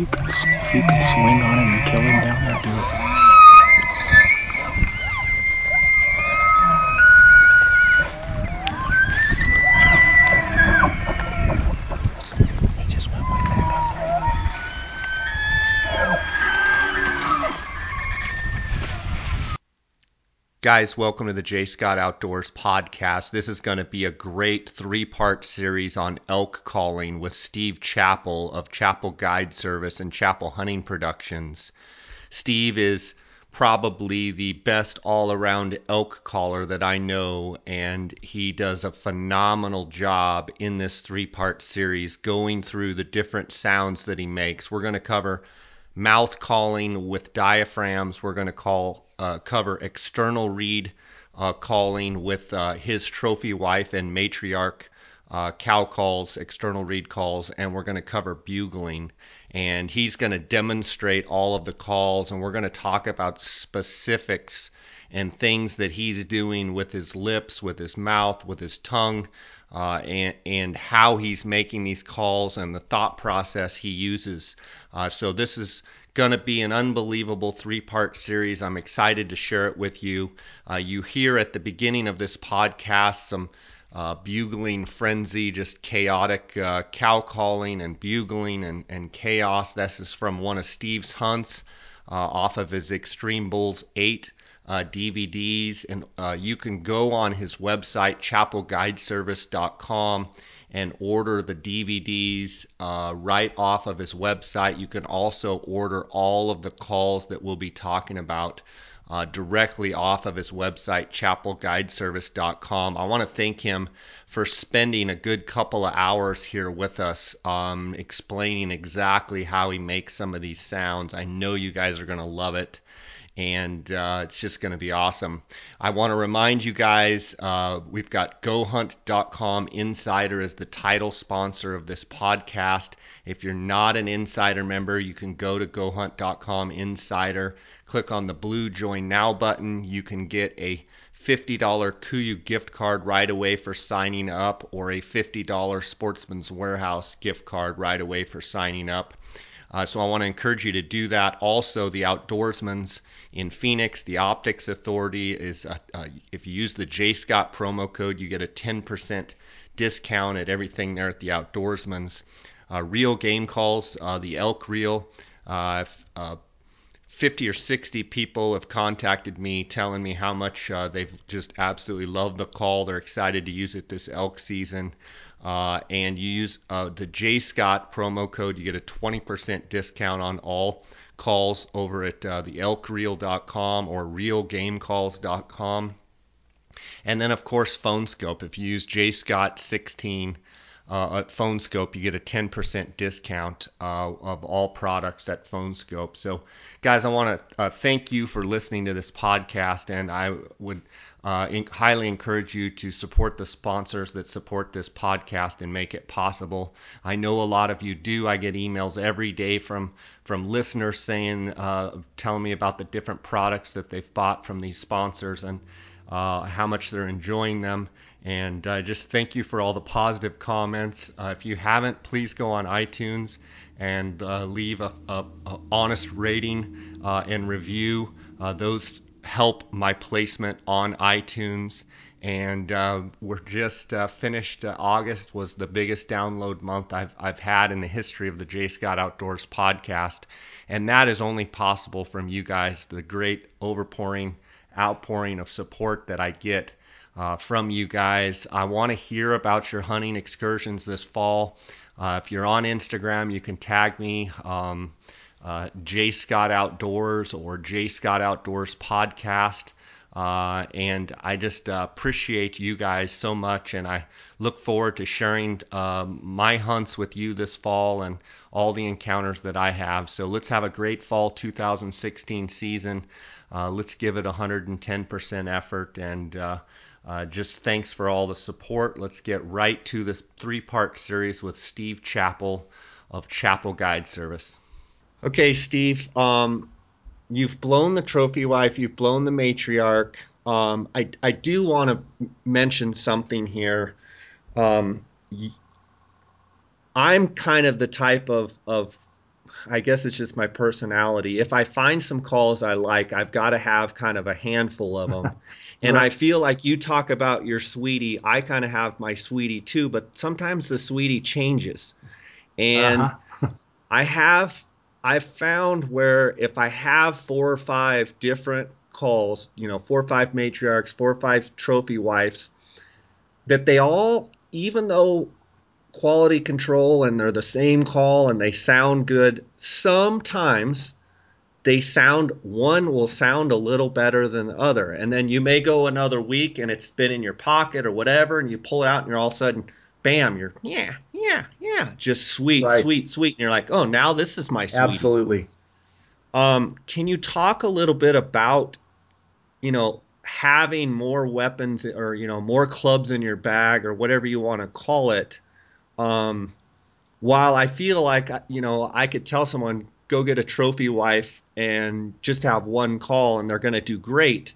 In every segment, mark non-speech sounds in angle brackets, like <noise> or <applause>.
you can if you can swing on him and kill him down there, do it. Guys, welcome to the J Scott Outdoors podcast. This is going to be a great three part series on elk calling with Steve Chappell of Chappell Guide Service and Chappell Hunting Productions. Steve is probably the best all around elk caller that I know, and he does a phenomenal job in this three part series going through the different sounds that he makes. We're going to cover mouth calling with diaphragms. We're going to call uh, cover external reed uh, calling with uh, his trophy wife and matriarch uh, cow calls, external reed calls, and we're going to cover bugling. And he's going to demonstrate all of the calls, and we're going to talk about specifics and things that he's doing with his lips, with his mouth, with his tongue, uh, and, and how he's making these calls and the thought process he uses. Uh, so, this is going to be an unbelievable three part series. I'm excited to share it with you. Uh, you hear at the beginning of this podcast some uh, bugling frenzy, just chaotic uh, cow calling and bugling and, and chaos. This is from one of Steve's hunts uh, off of his Extreme Bulls 8 uh, DVDs. And uh, you can go on his website, chappellguideservice.com and order the DVDs uh, right off of his website. You can also order all of the calls that we'll be talking about uh, directly off of his website, chappellguideservice.com. I want to thank him for spending a good couple of hours here with us, um, explaining exactly how he makes some of these sounds. I know you guys are going to love it and uh, it's just going to be awesome. I want to remind you guys uh, we've got GoHunt.com Insider as the title sponsor of this podcast. If you're not an Insider member, you can go to GoHunt.com Insider, click on the blue Join Now button. You can get a $50 KUIU gift card right away for signing up, or a $50 Sportsman's Warehouse gift card right away for signing up. Uh, so I want to encourage you to do that. Also, the Outdoorsman's in Phoenix, the Optics Authority is, uh, uh, if you use the J Scott promo code, you get a 10% discount at everything there at the Outdoorsman's. Uh, reel game calls, the elk reel. Uh, 50 or 60 people have contacted me telling me how much uh, they've just absolutely loved the call. They're excited to use it this elk season. Uh, and you use uh, the J Scott promo code, you get a 20% discount on all calls over at uh, the elkreel.com or reelgamecalls.com. And then, of course, Phone Skope. If you use J Scott 16 uh, at Phone Skope, you get a 10% discount uh, of all products at Phone Skope. So, guys, I want to uh, thank you for listening to this podcast, and I would uh, highly encourage you to support the sponsors that support this podcast and make it possible. I know a lot of you do. I get emails every day from from listeners saying, uh, telling me about the different products that they've bought from these sponsors and uh, how much they're enjoying them. And uh, just thank you for all the positive comments. Uh, if you haven't, please go on iTunes and uh, leave a, a, a, honest rating uh, and review. Those help my placement on iTunes. And uh, we're just uh, finished. Uh, August was the biggest download month I've, I've had in the history of the J Scott Outdoors podcast. And that is only possible from you guys, the great overpouring, outpouring of support that I get uh, from you guys. I want to hear about your hunting excursions this fall. Uh, if you're on Instagram, you can tag me. Um, uh, J Scott Outdoors or J Scott Outdoors podcast. Uh, and I just uh, appreciate you guys so much, and I look forward to sharing uh, my hunts with you this fall and all the encounters that I have. So let's have a great fall 2016 season. Uh, let's give it 110% effort, and uh, uh, just thanks for all the support. Let's get right to this three part series with Steve Chappell of Chappell Guide Service. Okay, Steve. Um, you've blown the trophy wife. You've blown the matriarch. Um, I I do want to mention something here. Um, I'm kind of the type of of I guess it's just my personality. If I find some calls I like, I've got to have kind of a handful of them. <laughs> and right. I feel like you talk about your sweetie. I kind of have my sweetie too, but sometimes the sweetie changes. And uh-huh. <laughs> I have I've found where if I have four or five different calls, you know, four or five matriarchs, four or five trophy wives, that they all, even though quality control and they're the same call and they sound good, sometimes they sound one will sound a little better than the other. And then you may go another week and it's been in your pocket or whatever, and you pull it out and you're all of a sudden bam, you're yeah, yeah, yeah, just sweet, right. sweet, sweet, and you're like, oh, now this is my sweet. Absolutely. Um, can you talk a little bit about, you know, having more weapons or you know more clubs in your bag or whatever you want to call it? Um, while I feel like you know I could tell someone go get a trophy wife and just have one call and they're going to do great.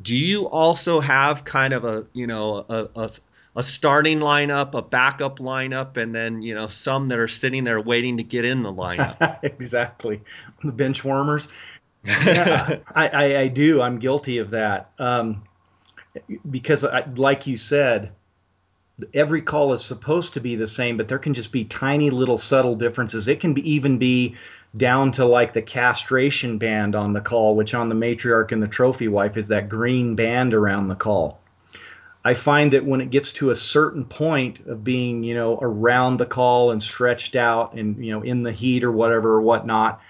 Do you also have kind of a you know a, a a starting lineup, a backup lineup, and then you know some that are sitting there waiting to get in the lineup. <laughs> exactly, the bench warmers. <laughs> yeah, I, I, I, do. I'm guilty of that um, because, I, like you said, every call is supposed to be the same, but there can just be tiny little subtle differences. It can be, even be down to like the castration band on the call, which on the matriarch and the trophy wife is that green band around the call. I find that when it gets to a certain point of being, you know, around the call and stretched out and, you know, in the heat or whatever or whatnot,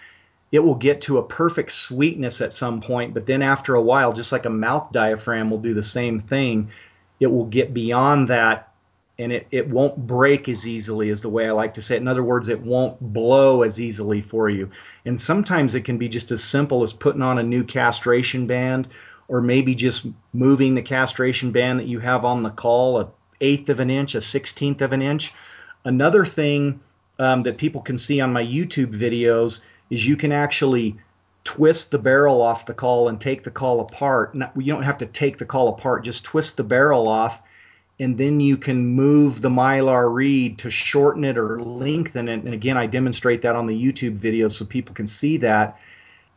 it will get to a perfect sweetness at some point. But then after a while, just like a mouth diaphragm will do the same thing, it will get beyond that and it, it won't break as easily as the way I like to say it. In other words, it won't blow as easily for you. And sometimes it can be just as simple as putting on a new castration band or maybe just moving the castration band that you have on the call a eighth of an inch, a sixteenth of an inch. Another thing um, that people can see on my YouTube videos is you can actually twist the barrel off the call and take the call apart. You don't have to take the call apart, just twist the barrel off, and then you can move the mylar reed to shorten it or lengthen it. And again, I demonstrate that on the YouTube video so people can see that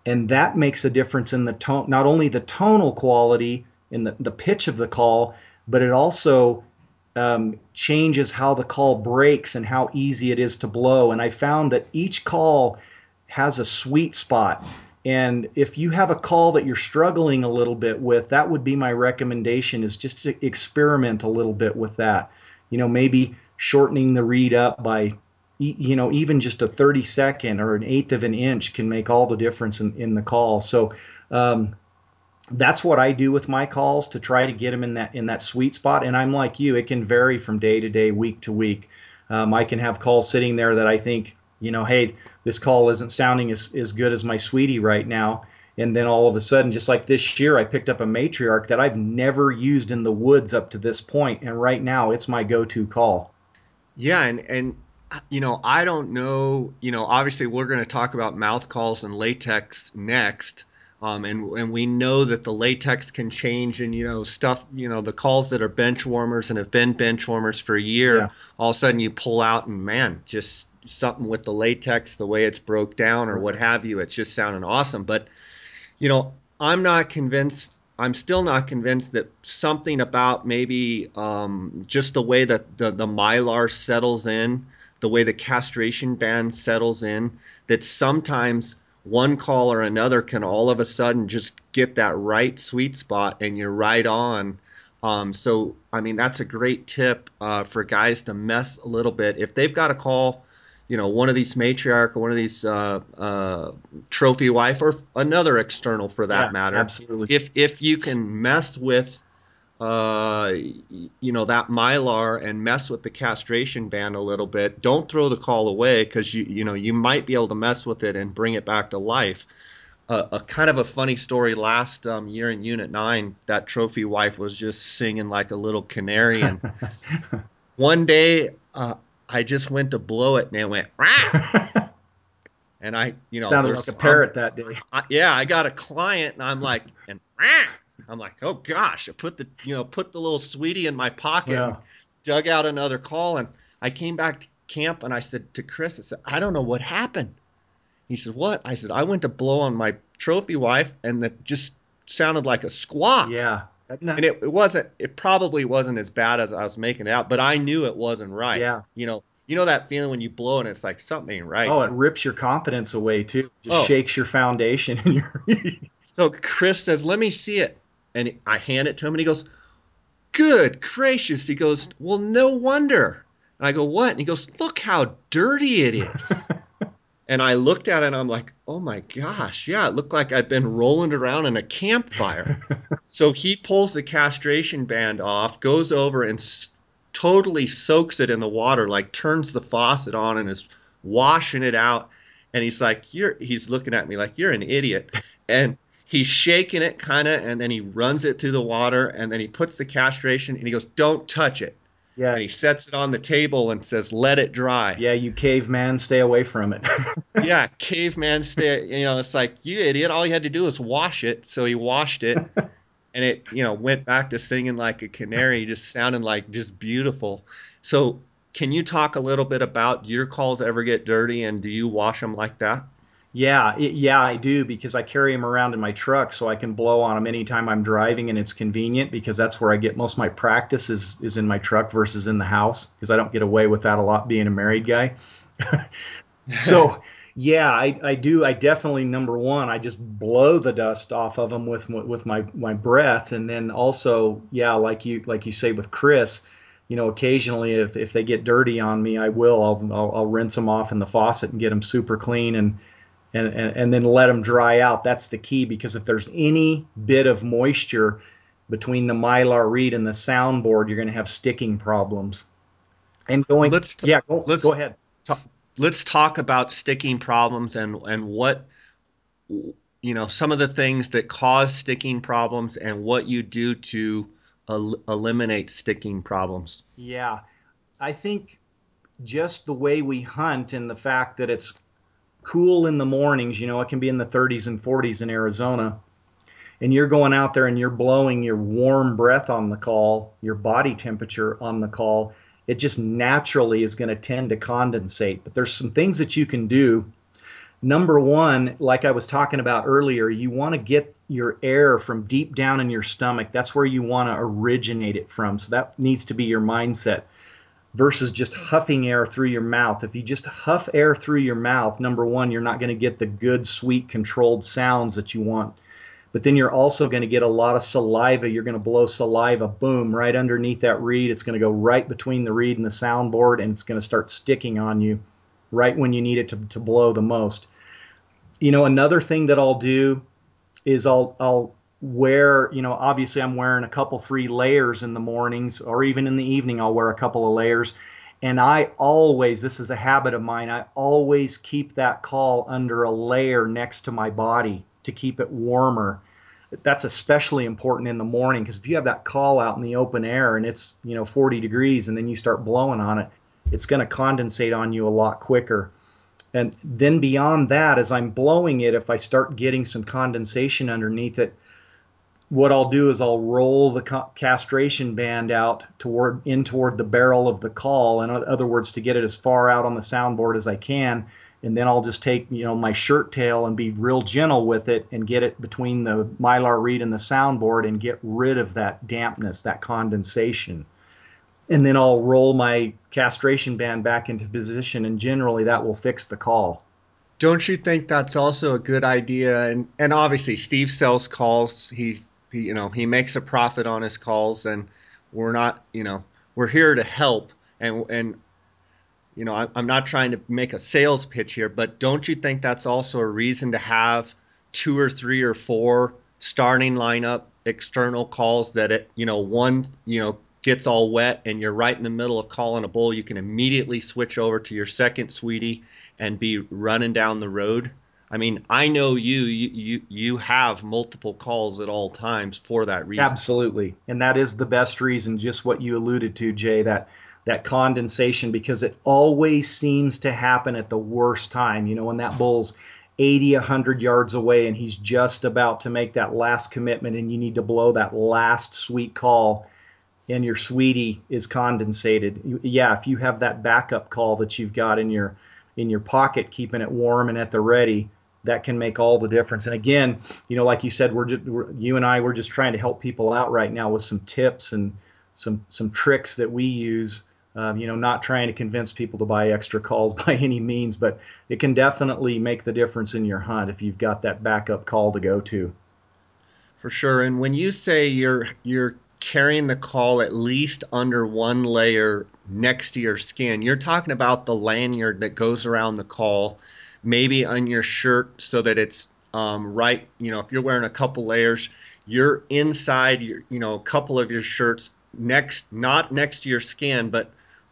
and that makes a difference in the tone not only the tonal quality in the, the pitch of the call but it also um, changes how the call breaks and how easy it is to blow. And i found that each call has a sweet spot. And if you have a call that you're struggling a little bit with that would be my recommendation is just to experiment a little bit with that. You know maybe shortening the reed up by you know, even just a 30 second or an eighth of an inch can make all the difference in, in the call. So um, that's what I do with my calls to try to get them in that in that sweet spot. And I'm like you; it can vary from day to day, week to week. Um, I can have calls sitting there that I think, you know, hey, this call isn't sounding as, as good as my sweetie right now. And then all of a sudden, just like this year, I picked up a matriarch that I've never used in the woods up to this point, and right now it's my go-to call. Yeah, and and you know, I don't know. You know, obviously we're going to talk about mouth calls and latex next. Um, and and we know that the latex can change, and you know stuff. You know the calls that are bench warmers and have been bench warmers for a year. Yeah. All of a sudden you pull out, and man, just something with the latex, the way it's broke down, or what have you. It's just sounding awesome. But you know, I'm not convinced. I'm still not convinced that something about maybe um, just the way that the, the mylar settles in the way the castration band settles in, that sometimes one call or another can all of a sudden just get that right sweet spot and you're right on. Um, so, I mean, that's a great tip uh, for guys to mess a little bit. If they've got a call, you know, one of these matriarch or one of these uh, uh, trophy wife or another external for that yeah, matter. Absolutely. If if you can mess with uh, you know that mylar and mess with the castration band a little bit. Don't throw the call away because you you know you might be able to mess with it and bring it back to life. Uh, a kind of a funny story last um, year in Unit Nine, that trophy wife was just singing like a little canary, and <laughs> one day uh, I just went to blow it and it went. Rah! <laughs> and I, you know, sounded like a parrot that day. I, yeah, I got a client, and I'm like, and rah! I'm like, oh gosh, I put the you know put the little sweetie in my pocket, yeah. dug out another call, and I came back to camp and I said to Chris, I said, I don't know what happened. He said, "What?" I said, "I went to blow on my trophy wife, and that just sounded like a squawk." Yeah. and it, it wasn't. It probably wasn't as bad as I was making it out, but I knew it wasn't right. Yeah. You know, you know that feeling when you blow and it's like something right. Oh, it rips your confidence away too. Just Oh. shakes your foundation <laughs> and your So Chris says, "Let me see it," and I hand it to him, and he goes, "Good gracious!" He goes, "Well, no wonder." And I go, "What?" And he goes, "Look how dirty it is." <laughs> and I looked at it, and I'm like, "Oh my gosh, yeah, it looked like I've been rolling around in a campfire." <laughs> so he pulls the castration band off, goes over and totally soaks it in the water, like turns the faucet on and is washing it out. And he's like, "You're," he's looking at me like, "You're an idiot." And he's shaking it kind of and then he runs it through the water and then he puts the castration and he goes don't touch it. Yeah, and he sets it on the table and says let it dry. Yeah. You caveman, stay away from it. <laughs> yeah caveman stay you know it's like you idiot all you had to do was wash it. So he washed it <laughs> and it you know went back to singing like a canary just sounding like just beautiful. So can you talk a little bit about your calls ever get dirty and do you wash them like that Yeah, it, yeah, I do because I carry them around in my truck so I can blow on them anytime I'm driving and it's convenient because that's where I get most of my practice is is in my truck versus in the house because I don't get away with that a lot being a married guy. <laughs> so yeah, I, I do. I definitely number one, I just blow the dust off of them with with my my breath, and then also yeah, like you like you say with Chris, you know, occasionally if if they get dirty on me, I will I'll I'll, I'll rinse them off in the faucet and get them super clean and and, and, and then let them dry out. That's the key because if there's any bit of moisture between the mylar reed and the soundboard, you're going to have sticking problems. And going, Let's t- yeah, go, let's- go ahead. Let's talk about sticking problems and and what you know some of the things that cause sticking problems and what you do to el- eliminate sticking problems Yeah, I think just the way we hunt and the fact that it's cool in the mornings, you know, it can be in the 30s and 40s in Arizona. And you're going out there and you're blowing your warm breath on the call, your body temperature on the call. It just naturally is going to tend to condensate. But there's some things that you can do. Number one, like I was talking about earlier, you want to get your air from deep down in your stomach. That's where you want to originate it from. So that needs to be your mindset versus just huffing air through your mouth. If you just huff air through your mouth, number one, you're not going to get the good, sweet, controlled sounds that you want. But then you're also going to get a lot of saliva. You're going to blow saliva, boom, right underneath that reed. It's going to go right between the reed and the soundboard, and it's going to start sticking on you right when you need it to, to blow the most. You know, another thing that I'll do is I'll I'll wear, you know, obviously I'm wearing a couple three layers in the mornings or even in the evening I'll wear a couple of layers. And I always, this is a habit of mine, I always keep that call under a layer next to my body to keep it warmer. That's especially important in the morning because if you have that call out in the open air and it's, you know, 40 degrees and then you start blowing on it, it's going to condensate on you a lot quicker. And then beyond that, as I'm blowing it, if I start getting some condensation underneath it, what I'll do is I'll roll the castration band out toward in toward the barrel of the call. In other words, to get it as far out on the soundboard as I can, and then I'll just take you know my shirt tail and be real gentle with it and get it between the mylar reed and the soundboard and get rid of that dampness, that condensation. And then I'll roll my castration band back into position, and generally that will fix the call. don't you think that's also a good idea and and obviously steve sells calls he's he, you know he makes a profit on his calls and we're not you know we're here to help. And and you know I, i'm not trying to make a sales pitch here but don't you think that's also a reason to have two or three or four starting lineup external calls that it you know one you know gets all wet and you're right in the middle of calling a bull you can immediately switch over to your second sweetie and be running down the road i mean i know you you you, have multiple calls at all times for that reason Absolutely. And that is the best reason, just what you alluded to, Jay, that that condensation because it always seems to happen at the worst time. You know, when that bull's 80, 100 yards away and he's just about to make that last commitment and you need to blow that last sweet call and your sweetie is condensated. Yeah, if you have that backup call that you've got in your in your pocket, keeping it warm and at the ready, that can make all the difference. And again, you know, like you said, we're, just, we're you and I, we're just trying to help people out right now with some tips and some some tricks that we use. Um, you know, not trying to convince people to buy extra calls <laughs> by any means, but it can definitely make the difference in your hunt if you've got that backup call to go to. For sure. And when you say you're you're carrying the call at least under one layer next to your skin, you're talking about the lanyard that goes around the call maybe on your shirt so that it's um, right. You know, if you're wearing a couple layers, you're inside your, you know, a couple of your shirts next, not next to your skin, but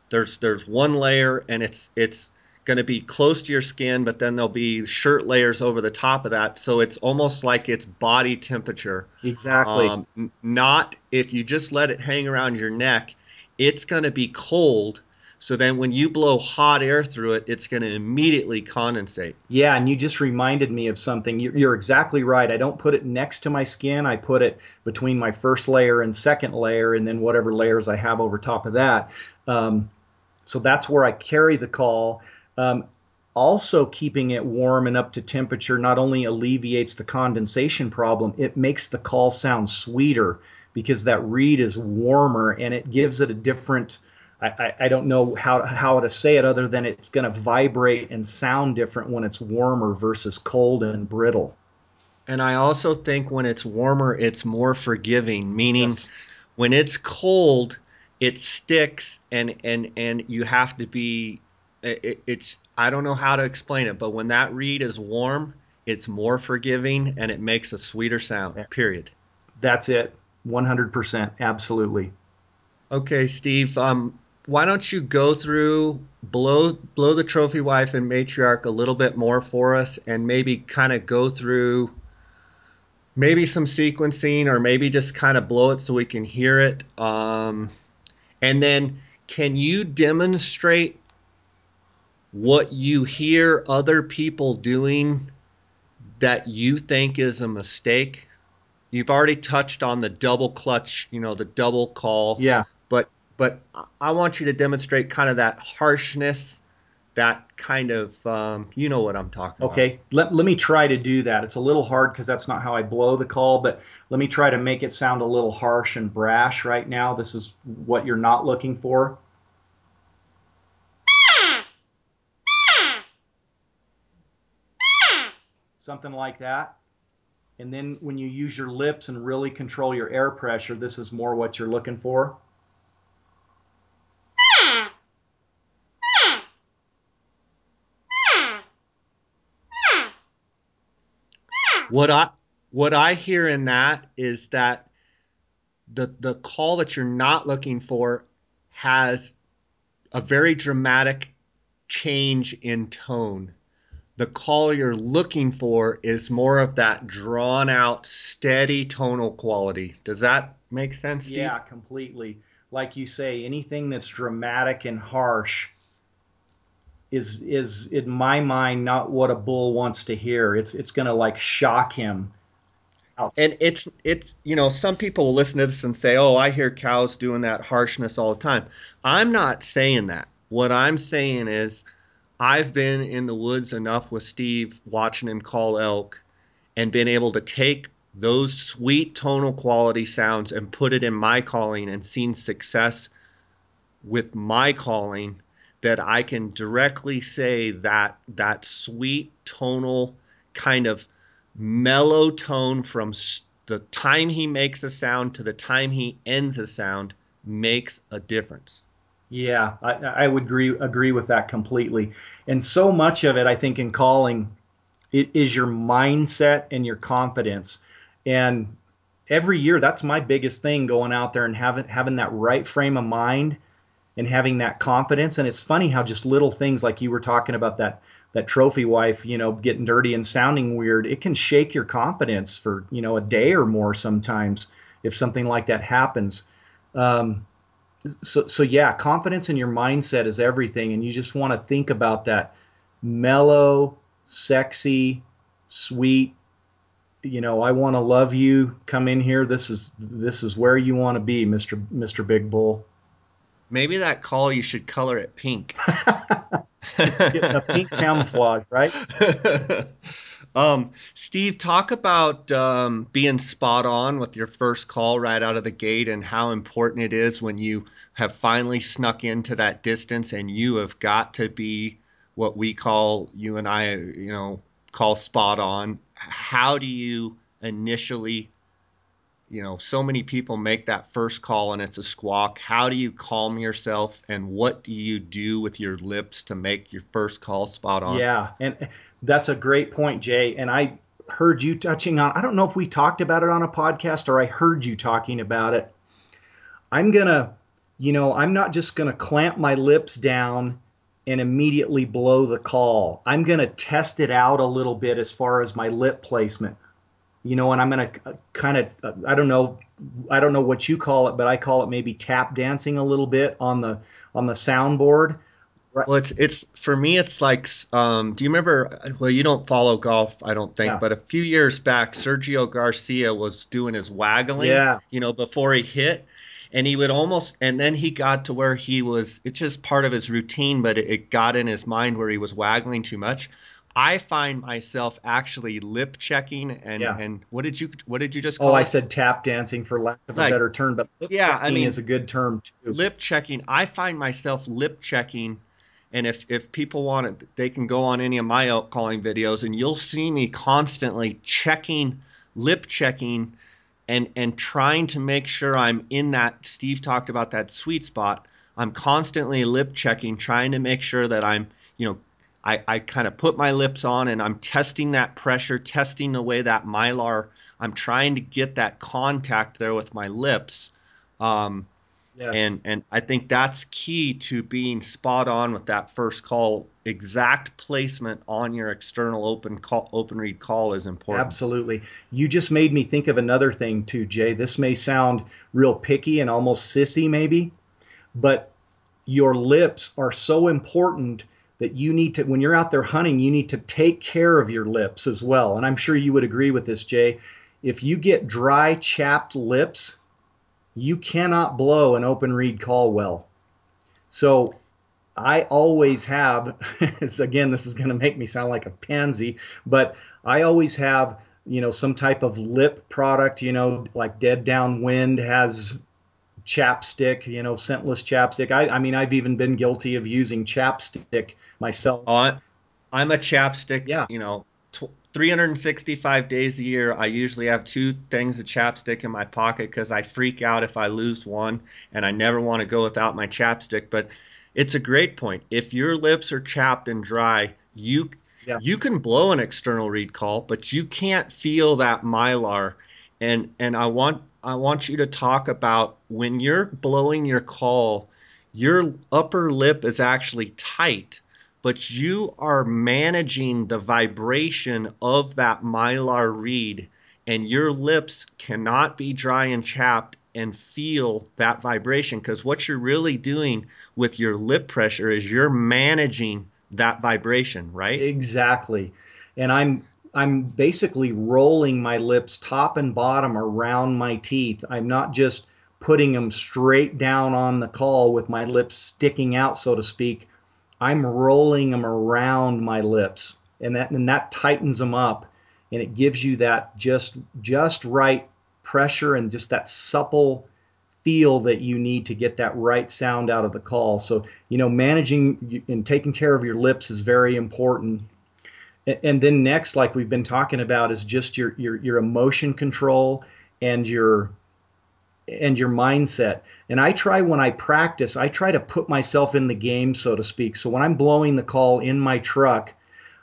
there's there's one layer and it's it's going to be close to your skin, but then there'll be shirt layers over the top of that. So it's almost like it's body temperature. Exactly. Um, not if you just let it hang around your neck, it's going to be cold so then when you blow hot air through it, it's going to immediately condensate. Yeah, and you just reminded me of something. You're exactly right. I don't put it next to my skin. I put it between my first layer and second layer, and then whatever layers I have over top of that. Um, so that's where I carry the call. Um, also, keeping it warm and up to temperature not only alleviates the condensation problem, it makes the call sound sweeter because that reed is warmer and it gives it a different I, I don't know how, how to say it other than it's going to vibrate and sound different when it's warmer versus cold and brittle. And I also think when it's warmer, it's more forgiving, meaning yes. when it's cold, it sticks and, and, and you have to be, it, it's, I don't know how to explain it, but when that reed is warm, it's more forgiving and it makes a sweeter sound, period. That's it. 100%. Absolutely. Okay, Steve. Um, why don't you go through blow blow the trophy wife and matriarch a little bit more for us and maybe kind of go through maybe some sequencing or maybe just kind of blow it so we can hear it um, and then can you demonstrate what you hear other people doing that you think is a mistake? You've already touched on the double clutch you know the double call. Yeah but I want you to demonstrate kind of that harshness, that kind of, um, you know what I'm talking okay. about. Okay, let, let me try to do that. It's a little hard because that's not how I blow the call, but let me try to make it sound a little harsh and brash right now. This is what you're not looking for. Something like that. And then when you use your lips and really control your air pressure, this is more what you're looking for. What I what I hear in that is that the the call that you're not looking for has a very dramatic change in tone. The call you're looking for is more of that drawn out, steady tonal quality. Does that make sense? Steve? Yeah, completely. Like you say, anything that's dramatic and harsh is is in my mind not what a bull wants to hear. It's it's going to like shock him. And it's it's you know some people will listen to this and say, "Oh, I hear cows doing that harshness all the time." I'm not saying that. What I'm saying is I've been in the woods enough with Steve watching him call elk and been able to take those sweet tonal quality sounds and put it in my calling and seen success with my calling that I can directly say that that sweet tonal kind of mellow tone from the time he makes a sound to the time he ends a sound makes a difference. Yeah, I, I would agree agree with that completely. And so much of it, I think, in calling, it is your mindset and your confidence. And every year, that's my biggest thing going out there and having having that right frame of mind and having that confidence. And it's funny how just little things like you were talking about that that trophy wife, you know, getting dirty and sounding weird, it can shake your confidence for you know a day or more sometimes if something like that happens. Um, so so yeah, confidence in your mindset is everything, and you just want to think about that mellow, sexy, sweet. You know, I want to love you. Come in here. This is this is where you want to be, Mister Mister Big Bull. Maybe that call you should color it pink. <laughs> A pink camouflage, right? <laughs> um, Steve, talk about um, being spot on with your first call right out of the gate and how important it is when you have finally snuck into that distance and you have got to be what we call you and I, you know, call spot on. How do you initially you know so many people make that first call and it's a squawk. How do you calm yourself and what do you do with your lips to make your first call spot on? Yeah and that's a great point jay and i heard you touching on i don't know if we talked about it on a podcast or i heard you talking about it. I'm gonna you know i'm not just gonna clamp my lips down and immediately blow the call. I'm gonna test it out a little bit as far as my lip placement you know, and I'm going to kind of, uh, I don't know, I don't know what you call it, but I call it maybe tap dancing a little bit on the on the soundboard. Well, it's it's for me. It's like, um, do you remember? Well, you don't follow golf, I don't think, yeah. but a few years back, Sergio Garcia was doing his waggling. Yeah. You know, before he hit, and he would almost, and then he got to where he was. It's just part of his routine, but it, it got in his mind where he was waggling too much. I find myself actually lip checking and yeah. and what did you what did you just oh, call Oh, it? I said tap dancing for lack of like, a better term, but yeah, I mean, is a good term too. Lip checking. I find myself lip checking, and if if people want it, they can go on any of my out calling videos, and you'll see me constantly checking, lip checking, and and trying to make sure I'm in that. Steve talked about that sweet spot. I'm constantly lip checking, trying to make sure that I'm you know I, I kind of put my lips on and I'm testing that pressure, testing the way that mylar, I'm trying to get that contact there with my lips. Um, yes. And and I think that's key to being spot on with that first call. Exact placement on your external open call, open reed call is important. Absolutely. You just made me think of another thing too, Jay. This may sound real picky and almost sissy, maybe, but your lips are so important that you need to, when you're out there hunting, you need to take care of your lips as well. And I'm sure you would agree with this, Jay. If you get dry, chapped lips, you cannot blow an open reed call well. So I always have, <laughs> again, this is going to make me sound like a pansy, but I always have, you know, some type of lip product, you know, like Dead Downwind has chapstick, you know, scentless chapstick. I, I mean, I've even been guilty of using chapstick myself. Oh, I, I'm a chapstick. Yeah. You know, t- 365 days a year, I usually have two things of chapstick in my pocket because I freak out if I lose one, and I never want to go without my chapstick. But it's a great point. If your lips are chapped and dry, you yeah. you can blow an external reed call, but you can't feel that mylar. And and I want I want you to talk about when you're blowing your call, your upper lip is actually tight but you are managing the vibration of that mylar reed, and your lips cannot be dry and chapped and feel that vibration because what you're really doing with your lip pressure is you're managing that vibration, right? Exactly. And I'm I'm basically rolling my lips top and bottom around my teeth. I'm not just putting them straight down on the call with my lips sticking out so to speak. I'm rolling them around my lips, and that and that tightens them up, and it gives you that just just right pressure and just that supple feel that you need to get that right sound out of the call. So you know, managing and taking care of your lips is very important. And then next, like we've been talking about, is just your your your emotion control and your and your mindset. And I try when I practice, I try to put myself in the game, so to speak. So when I'm blowing the call in my truck,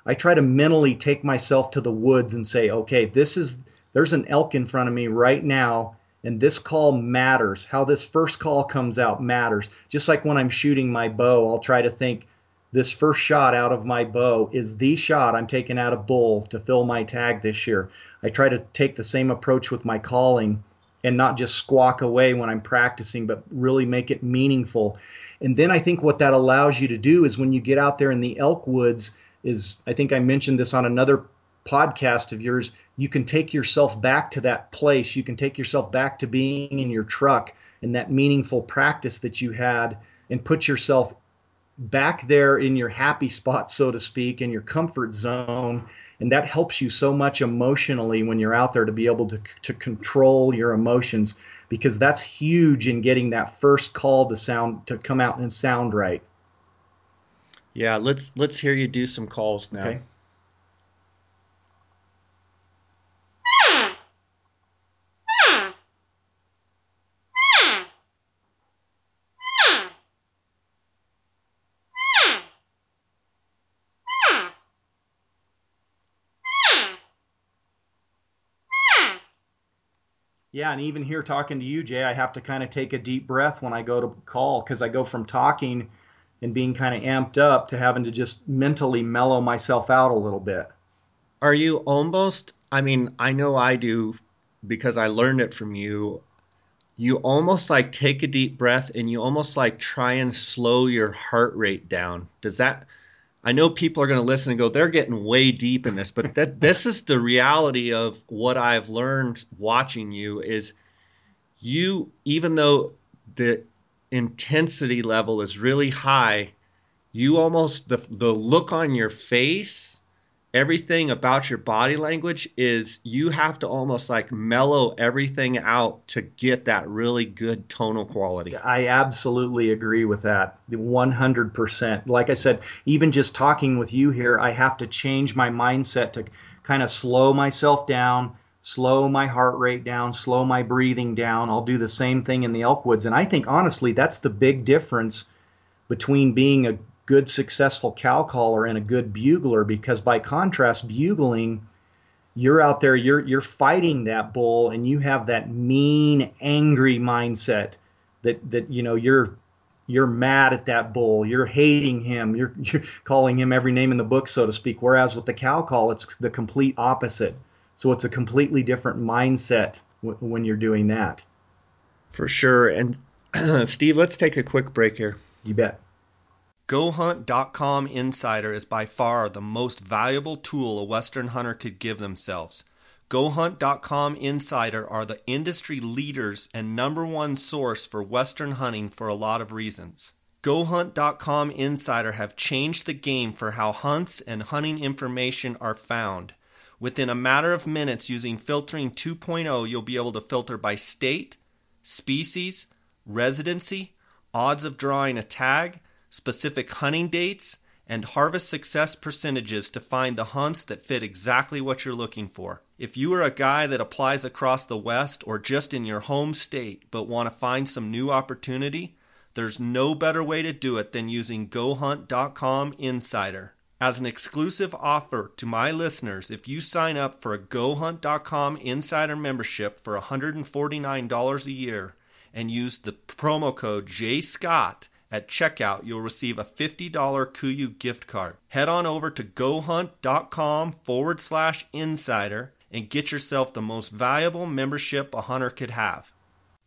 I try to mentally take myself to the woods and say, okay, this is, there's an elk in front of me right now, and this call matters. How this first call comes out matters. Just like when I'm shooting my bow, I'll try to think, this first shot out of my bow is the shot I'm taking out of bull to fill my tag this year. I try to take the same approach with my calling and not just squawk away when I'm practicing, but really make it meaningful. And then I think what that allows you to do is when you get out there in the elk woods, is I think I mentioned this on another podcast of yours, you can take yourself back to that place. You can take yourself back to being in your truck and that meaningful practice that you had and put yourself back there in your happy spot, so to speak, in your comfort zone. And that helps you so much emotionally when you're out there to be able to, to control your emotions because that's huge in getting that first call to sound to come out and sound right. Yeah, let's let's hear you do some calls now. Okay. Yeah, and even here talking to you, Jay, I have to kind of take a deep breath when I go to call because I go from talking and being kind of amped up to having to just mentally mellow myself out a little bit. Are you almost, I mean, I know I do because I learned it from you. You almost like take a deep breath and you almost like try and slow your heart rate down. Does that, I know people are going to listen and go, they're getting way deep in this, but that <laughs> this is the reality of what I've learned watching you is you, even though the intensity level is really high, you almost the the look on your face everything about your body language is you have to almost like mellow everything out to get that really good tonal quality. I absolutely agree with that. 100%. Like I said, even just talking with you here, I have to change my mindset to kind of slow myself down, slow my heart rate down, slow my breathing down. I'll do the same thing in the Elkwoods. And I think honestly, that's the big difference between being a good successful cow caller and a good bugler because by contrast bugling you're out there you're you're fighting that bull and you have that mean angry mindset that that you know you're you're mad at that bull you're hating him you're, <laughs> you're calling him every name in the book so to speak. Whereas with the cow call it's the complete opposite. So it's a completely different mindset w- when you're doing that. For sure. And <clears throat> steve let's take a quick break here. You bet GoHunt.com Insider is by far the most valuable tool a Western hunter could give themselves. GoHunt.com Insider are the industry leaders and number one source for Western hunting for a lot of reasons. GoHunt.com Insider have changed the game for how hunts and hunting information are found. Within a matter of minutes using Filtering 2.0, you'll be able to filter by state, species, residency, odds of drawing a tag, specific hunting dates, and harvest success percentages to find the hunts that fit exactly what you're looking for. If you are a guy that applies across the West or just in your home state but want to find some new opportunity, there's no better way to do it than using GoHunt.com Insider. As an exclusive offer to my listeners, if you sign up for a GoHunt.com Insider membership for $149 a year and use the promo code JSCOTT, at checkout, you'll receive a $50 KUIU gift card. Head on over to gohunt.com forward slash insider and get yourself the most valuable membership a hunter could have.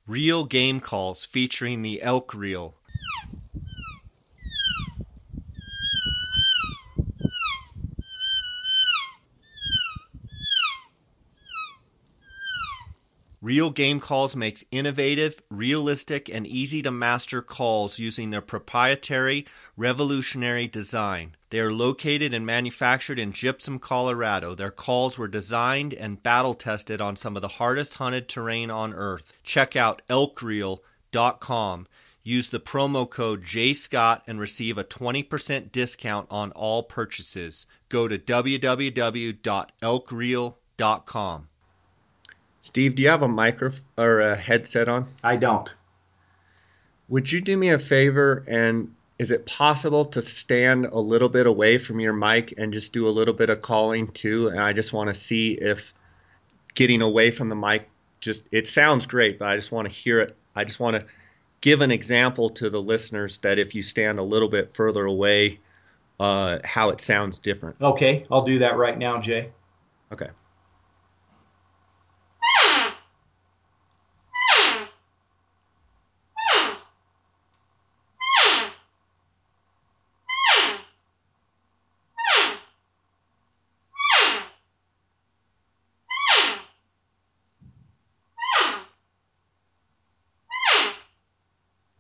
Reel game calls featuring the elk reel. Reel Game Calls makes innovative, realistic, and easy to master calls using their proprietary, revolutionary design. They are located and manufactured in Gypsum, Colorado. Their calls were designed and battle tested on some of the hardest hunted terrain on earth. Check out elkreel.com. Use the promo code JSCOTT and receive a 20% discount on all purchases. Go to www.elkreel.com. Steve, do you have a micro or a headset on? I don't. Would you do me a favor and is it possible to stand a little bit away from your mic and just do a little bit of calling too? And I just want to see if getting away from the mic just it sounds great, but I just want to hear it. I just want to give an example to the listeners that if you stand a little bit further away, uh, how it sounds different. Okay, I'll do that right now, Jay. Okay.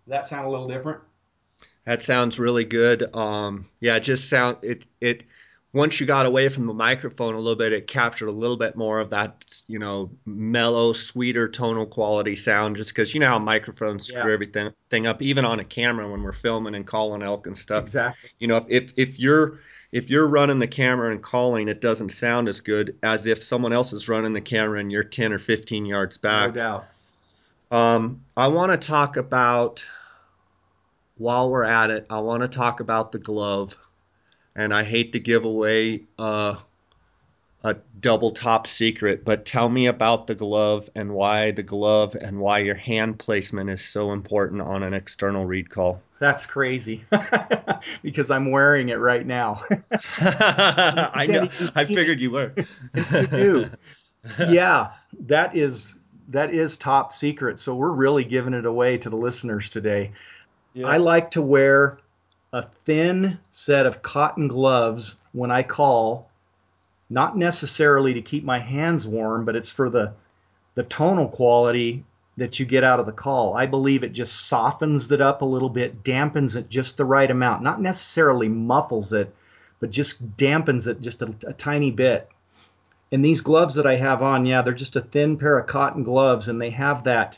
That sound a little different? That sounds really good. Um, yeah, it just sound it it. Once you got away from the microphone a little bit, it captured a little bit more of that, you know, mellow, sweeter tonal quality sound. Just because you know how microphones screw Yeah. everything thing up, even on a camera when we're filming and calling elk and stuff. Exactly. You know, if if you're if you're running the camera and calling, it doesn't sound as good as if someone else is running the camera and you're 10 or 15 yards back. No doubt. Um, I want to talk about, while we're at it, I want to talk about the glove. And I hate to give away uh, a double top secret, but tell me about the glove and why the glove and why your hand placement is so important on an external reed call. That's crazy <laughs> because I'm wearing it right now. <laughs> <laughs> I know. I figured you were. you do. Yeah, that is that is top secret. So we're really giving it away to the listeners today. I like to wear a thin set of cotton gloves when I call, not necessarily to keep my hands warm, but it's for the the tonal quality that you get out of the call. I believe it just softens it up a little bit, dampens it just the right amount, not necessarily muffles it, but just dampens it just a, a tiny bit. And these gloves that I have on, yeah, they're just a thin pair of cotton gloves, and they have that,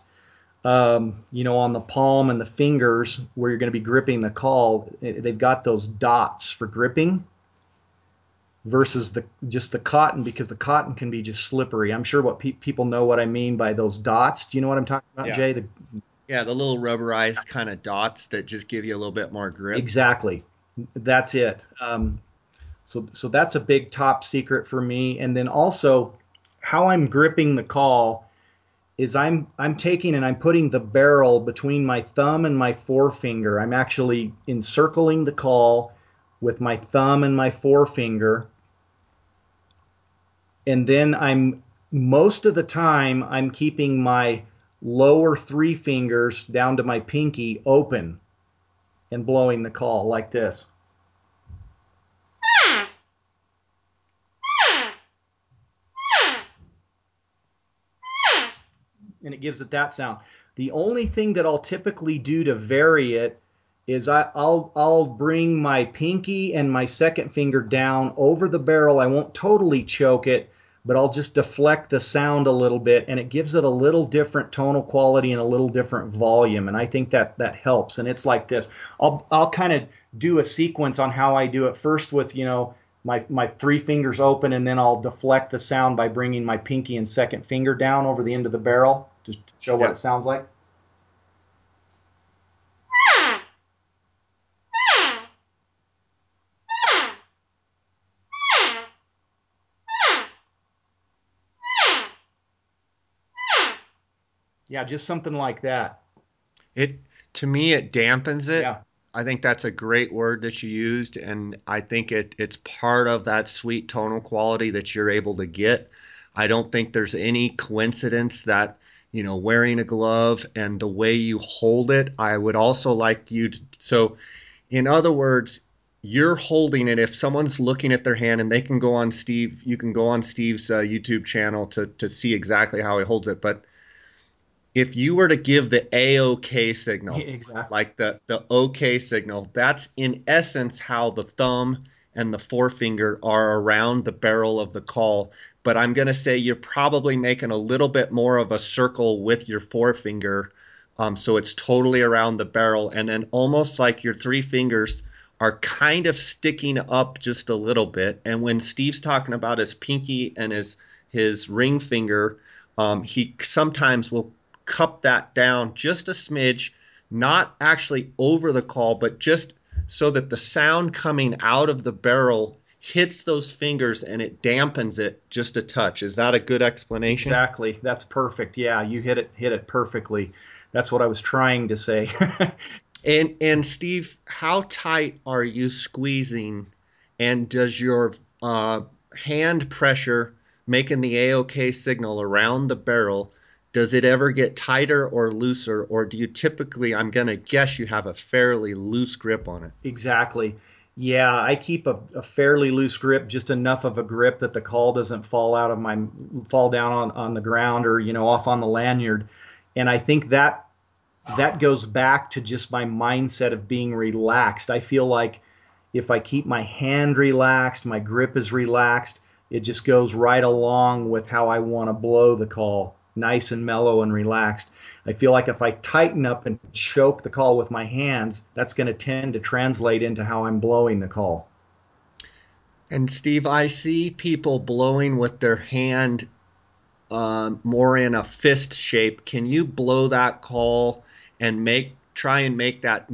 um, you know, on the palm and the fingers where you're going to be gripping the call. They've got those dots for gripping versus the just the cotton because the cotton can be just slippery. I'm sure what pe- people know what I mean by those dots. Do you know what I'm talking about, Yeah. Jay? The, Yeah, the little rubberized kind of dots that just give you a little bit more grip. Exactly. That's it. Um, so, so that's a big top secret for me. And then also, how I'm gripping the call is I'm I'm taking and I'm putting the barrel between my thumb and my forefinger. I'm actually encircling the call with my thumb and my forefinger. And then I'm most of the time I'm keeping my lower three fingers down to my pinky open and blowing the call like this. And it gives it that sound. The only thing that I'll typically do to vary it is I, I'll I'll bring my pinky and my second finger down over the barrel. I won't totally choke it, but I'll just deflect the sound a little bit, and it gives it a little different tonal quality and a little different volume. And I think that that helps. And it's like this. I'll I'll kind of do a sequence on how I do it first with you know my my three fingers open, and then I'll deflect the sound by bringing my pinky and second finger down over the end of the barrel just to show what Yeah. it sounds like. Yeah, just something like that. It to me it dampens it. Yeah. I think that's a great word that you used, and I think it it's part of that sweet tonal quality that you're able to get. I don't think there's any coincidence that you know wearing a glove and the way you hold it. I would also like you to so, in other words, you're holding it. If someone's looking at their hand, and they can go on Steve, you can go on Steve's uh, YouTube channel to to see exactly how he holds it, but if you were to give the AOK signal, Exactly. like the the OK signal, that's in essence how the thumb and the forefinger are around the barrel of the call. But I'm going to say you're probably making a little bit more of a circle with your forefinger, um, so it's totally around the barrel, and then almost like your three fingers are kind of sticking up just a little bit. And when Steve's talking about his pinky and his his ring finger, um, he sometimes will cup that down just a smidge, not actually over the call, but just so that the sound coming out of the barrel hits those fingers and it dampens it just a touch. Is that a good explanation? Exactly. That's perfect. Yeah, you hit it hit it perfectly. That's what I was trying to say. <laughs> And and Steve, how tight are you squeezing? And does your uh, hand pressure making the AOK signal around the barrel? Does it ever get tighter or looser, or do you typically? I'm gonna guess you have a fairly loose grip on it. exactly. Yeah, I keep a, a fairly loose grip, just enough of a grip that the call doesn't fall out of my fall down on, on the ground or you know off on the lanyard. And I think that that goes back to just my mindset of being relaxed. I feel like if I keep my hand relaxed, my grip is relaxed, it just goes right along with how I want to blow the call, nice and mellow and relaxed. I feel like if I tighten up and choke the call with my hands, that's going to tend to translate into how I'm blowing the call. And Steve, I see people blowing with their hand uh, more in a fist shape. Can you blow that call and make try and make that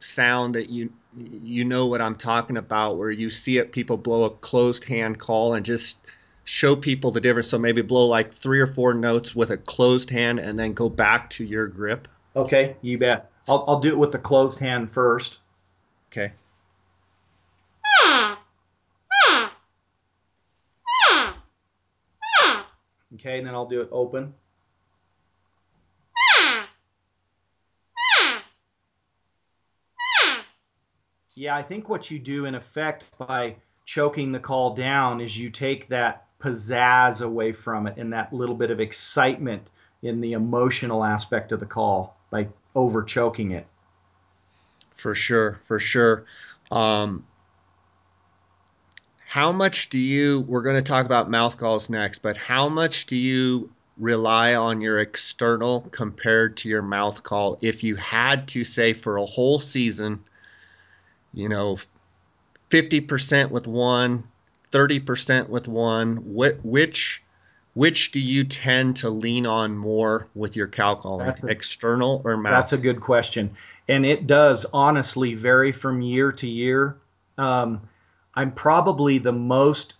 sound that you you know what I'm talking about, where you see it people blow a closed hand call and just show people the difference. So maybe blow like three or four notes with a closed hand and then go back to your grip. Okay, you bet. I'll, I'll do it with the closed hand first. Okay. Okay, and then I'll do it open. Yeah, I think what you do in effect by choking the call down is you take that pizzazz away from it and that little bit of excitement in the emotional aspect of the call by over choking it. For sure, for sure. Um, how much do you, we're going to talk about mouth calls next, but how much do you rely on your external compared to your mouth call if you had to say for a whole season, you know, 50% with one, 30% with one, which which do you tend to lean on more with your cow calling, a, external or mouth? That's a good question. And it does honestly vary from year to year. Um, I'm probably the most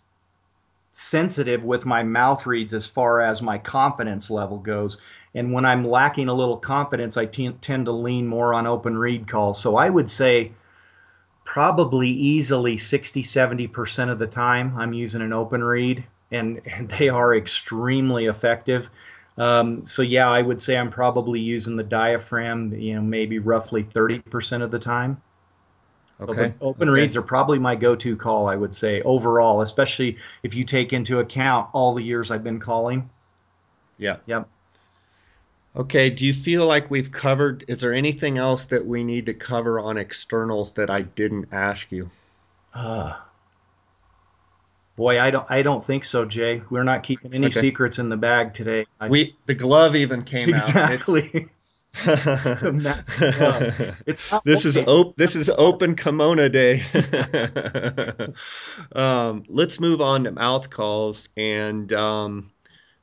sensitive with my mouth reeds as far as my confidence level goes. And when I'm lacking a little confidence, I t- tend to lean more on open reed calls. So I would say probably easily 60, 70% of the time I'm using an open reed, and, <laughs> and they are extremely effective. Um, so yeah, I would say I'm probably using the diaphragm, you know, maybe roughly 30% of the time. Okay. So open okay. reeds are probably my go-to call, I would say, overall, especially if you take into account all the years I've been calling. Yeah. Yep. Okay, do you feel like we've covered is there anything else that we need to cover on externals that I didn't ask you? Uh, boy, I don't I don't think so, Jay. We're not keeping any okay. secrets in the bag today. I, we the glove even came exactly. <laughs> it's this is op- this is open kimono day. <laughs> um, let's move on to mouth calls and um,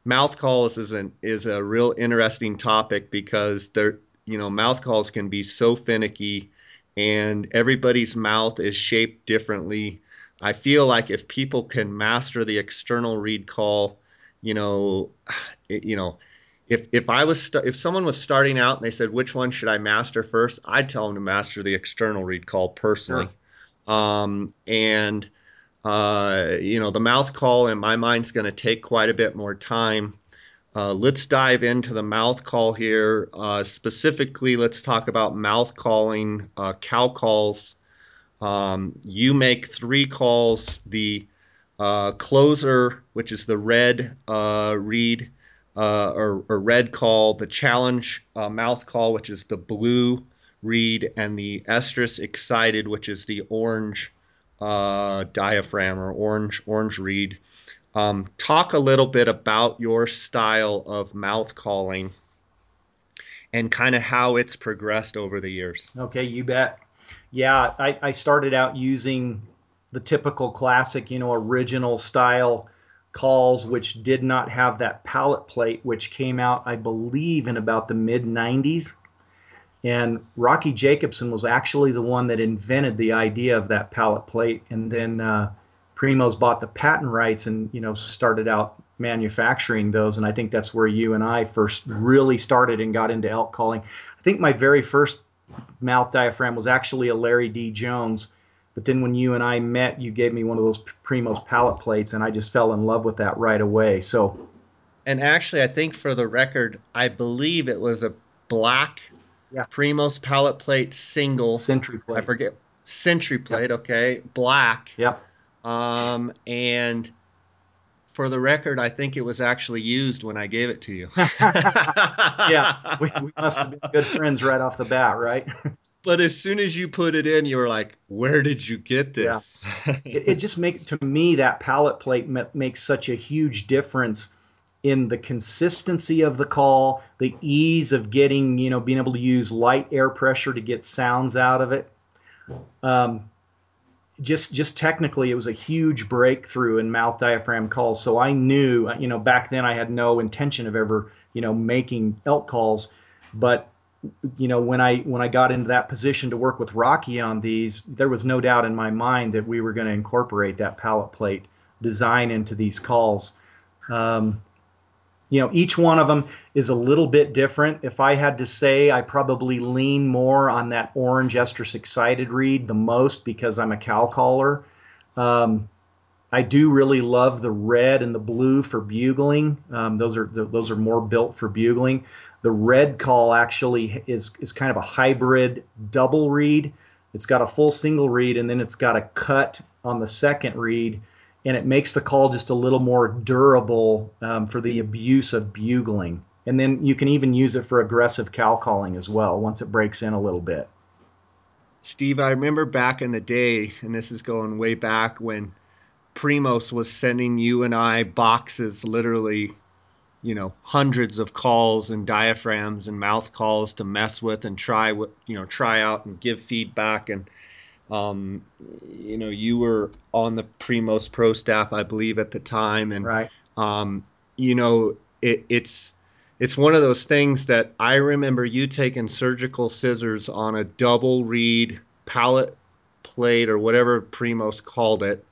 mouth calls is an is a real interesting topic because they're you know mouth calls can be so finicky and everybody's mouth is shaped differently. I feel like if people can master the external reed call, you know, <sighs> it, you know, if if I was st- if someone was starting out and they said which one should I master first, I'd tell them to master the external reed call personally. Sure. Um, and uh, you know, the mouth call in my mind is going to take quite a bit more time. Uh, let's dive into the mouth call here. Uh, specifically, let's talk about mouth calling, uh, cow calls. Um, you make three calls the uh, closer, which is the red uh, reed or, or, red call, the challenge mouth call, which is the blue reed, and the estrus excited, which is the orange uh, diaphragm or orange orange reed. Um, talk a little bit about your style of mouth calling and kind of how it's progressed over the years. Okay, you bet. Yeah, I, I started out using the typical classic, you know, original style calls, which did not have that palate plate, which came out, I believe, in about the mid 90s. And Rocky Jacobsen was actually the one that invented the idea of that palate plate. And then uh, Primos bought the patent rights and you know started out manufacturing those. And I think that's where you and I first really started and got into elk calling. I think my very first mouth diaphragm was actually a Larry D. Jones. But then when you and I met, you gave me one of those Primos palate plates, and I just fell in love with that right away. So, and actually, I think for the record, I believe it was a black yeah. Primos palate plate single. Century plate. I forget. Century plate, yep. okay. Black. Yep. Um, and For the record, I think it was actually used when I gave it to you. <laughs> yeah, we, we <laughs> must have been good friends right off the bat, right? <laughs> but as soon as you put it in, you were like, "Where did you get this?" Yeah. it, it, just make to me that palate plate makes such a huge difference in the consistency of the call, the ease of getting, you know, being able to use light air pressure to get sounds out of it. Um, just just technically, it was a huge breakthrough in mouth diaphragm calls. So I knew, you know, back then I had no intention of ever, you know, making elk calls, but you know when i when i got into that position to work with rocky on these there was no doubt in my mind that we were going to incorporate that palate plate design into these calls um, you know each one of them is a little bit different. If i had to say i probably lean more on that orange estrus excited reed the most because i'm a cow caller. Um, i do really love the red and the blue for bugling. Um, those are those are more built for bugling. The red call actually is is kind of a hybrid double reed. It's got a full single reed and then it's got a cut on the second reed and it makes the call just a little more durable um, for the abuse of bugling. And then you can even use it for aggressive cow calling as well once it breaks in a little bit. Steve, I remember back in the day, and this is going way back when Primos was sending you and I boxes, literally, you know, hundreds of calls and diaphragms and mouth calls to mess with and try, you know, try out and give feedback. And um, you know, you were on the Primos Pro staff, I believe, at the time, and right. um, you know, it, it's it's one of those things that I remember you taking surgical scissors on a double reed palate plate or whatever Primos called it,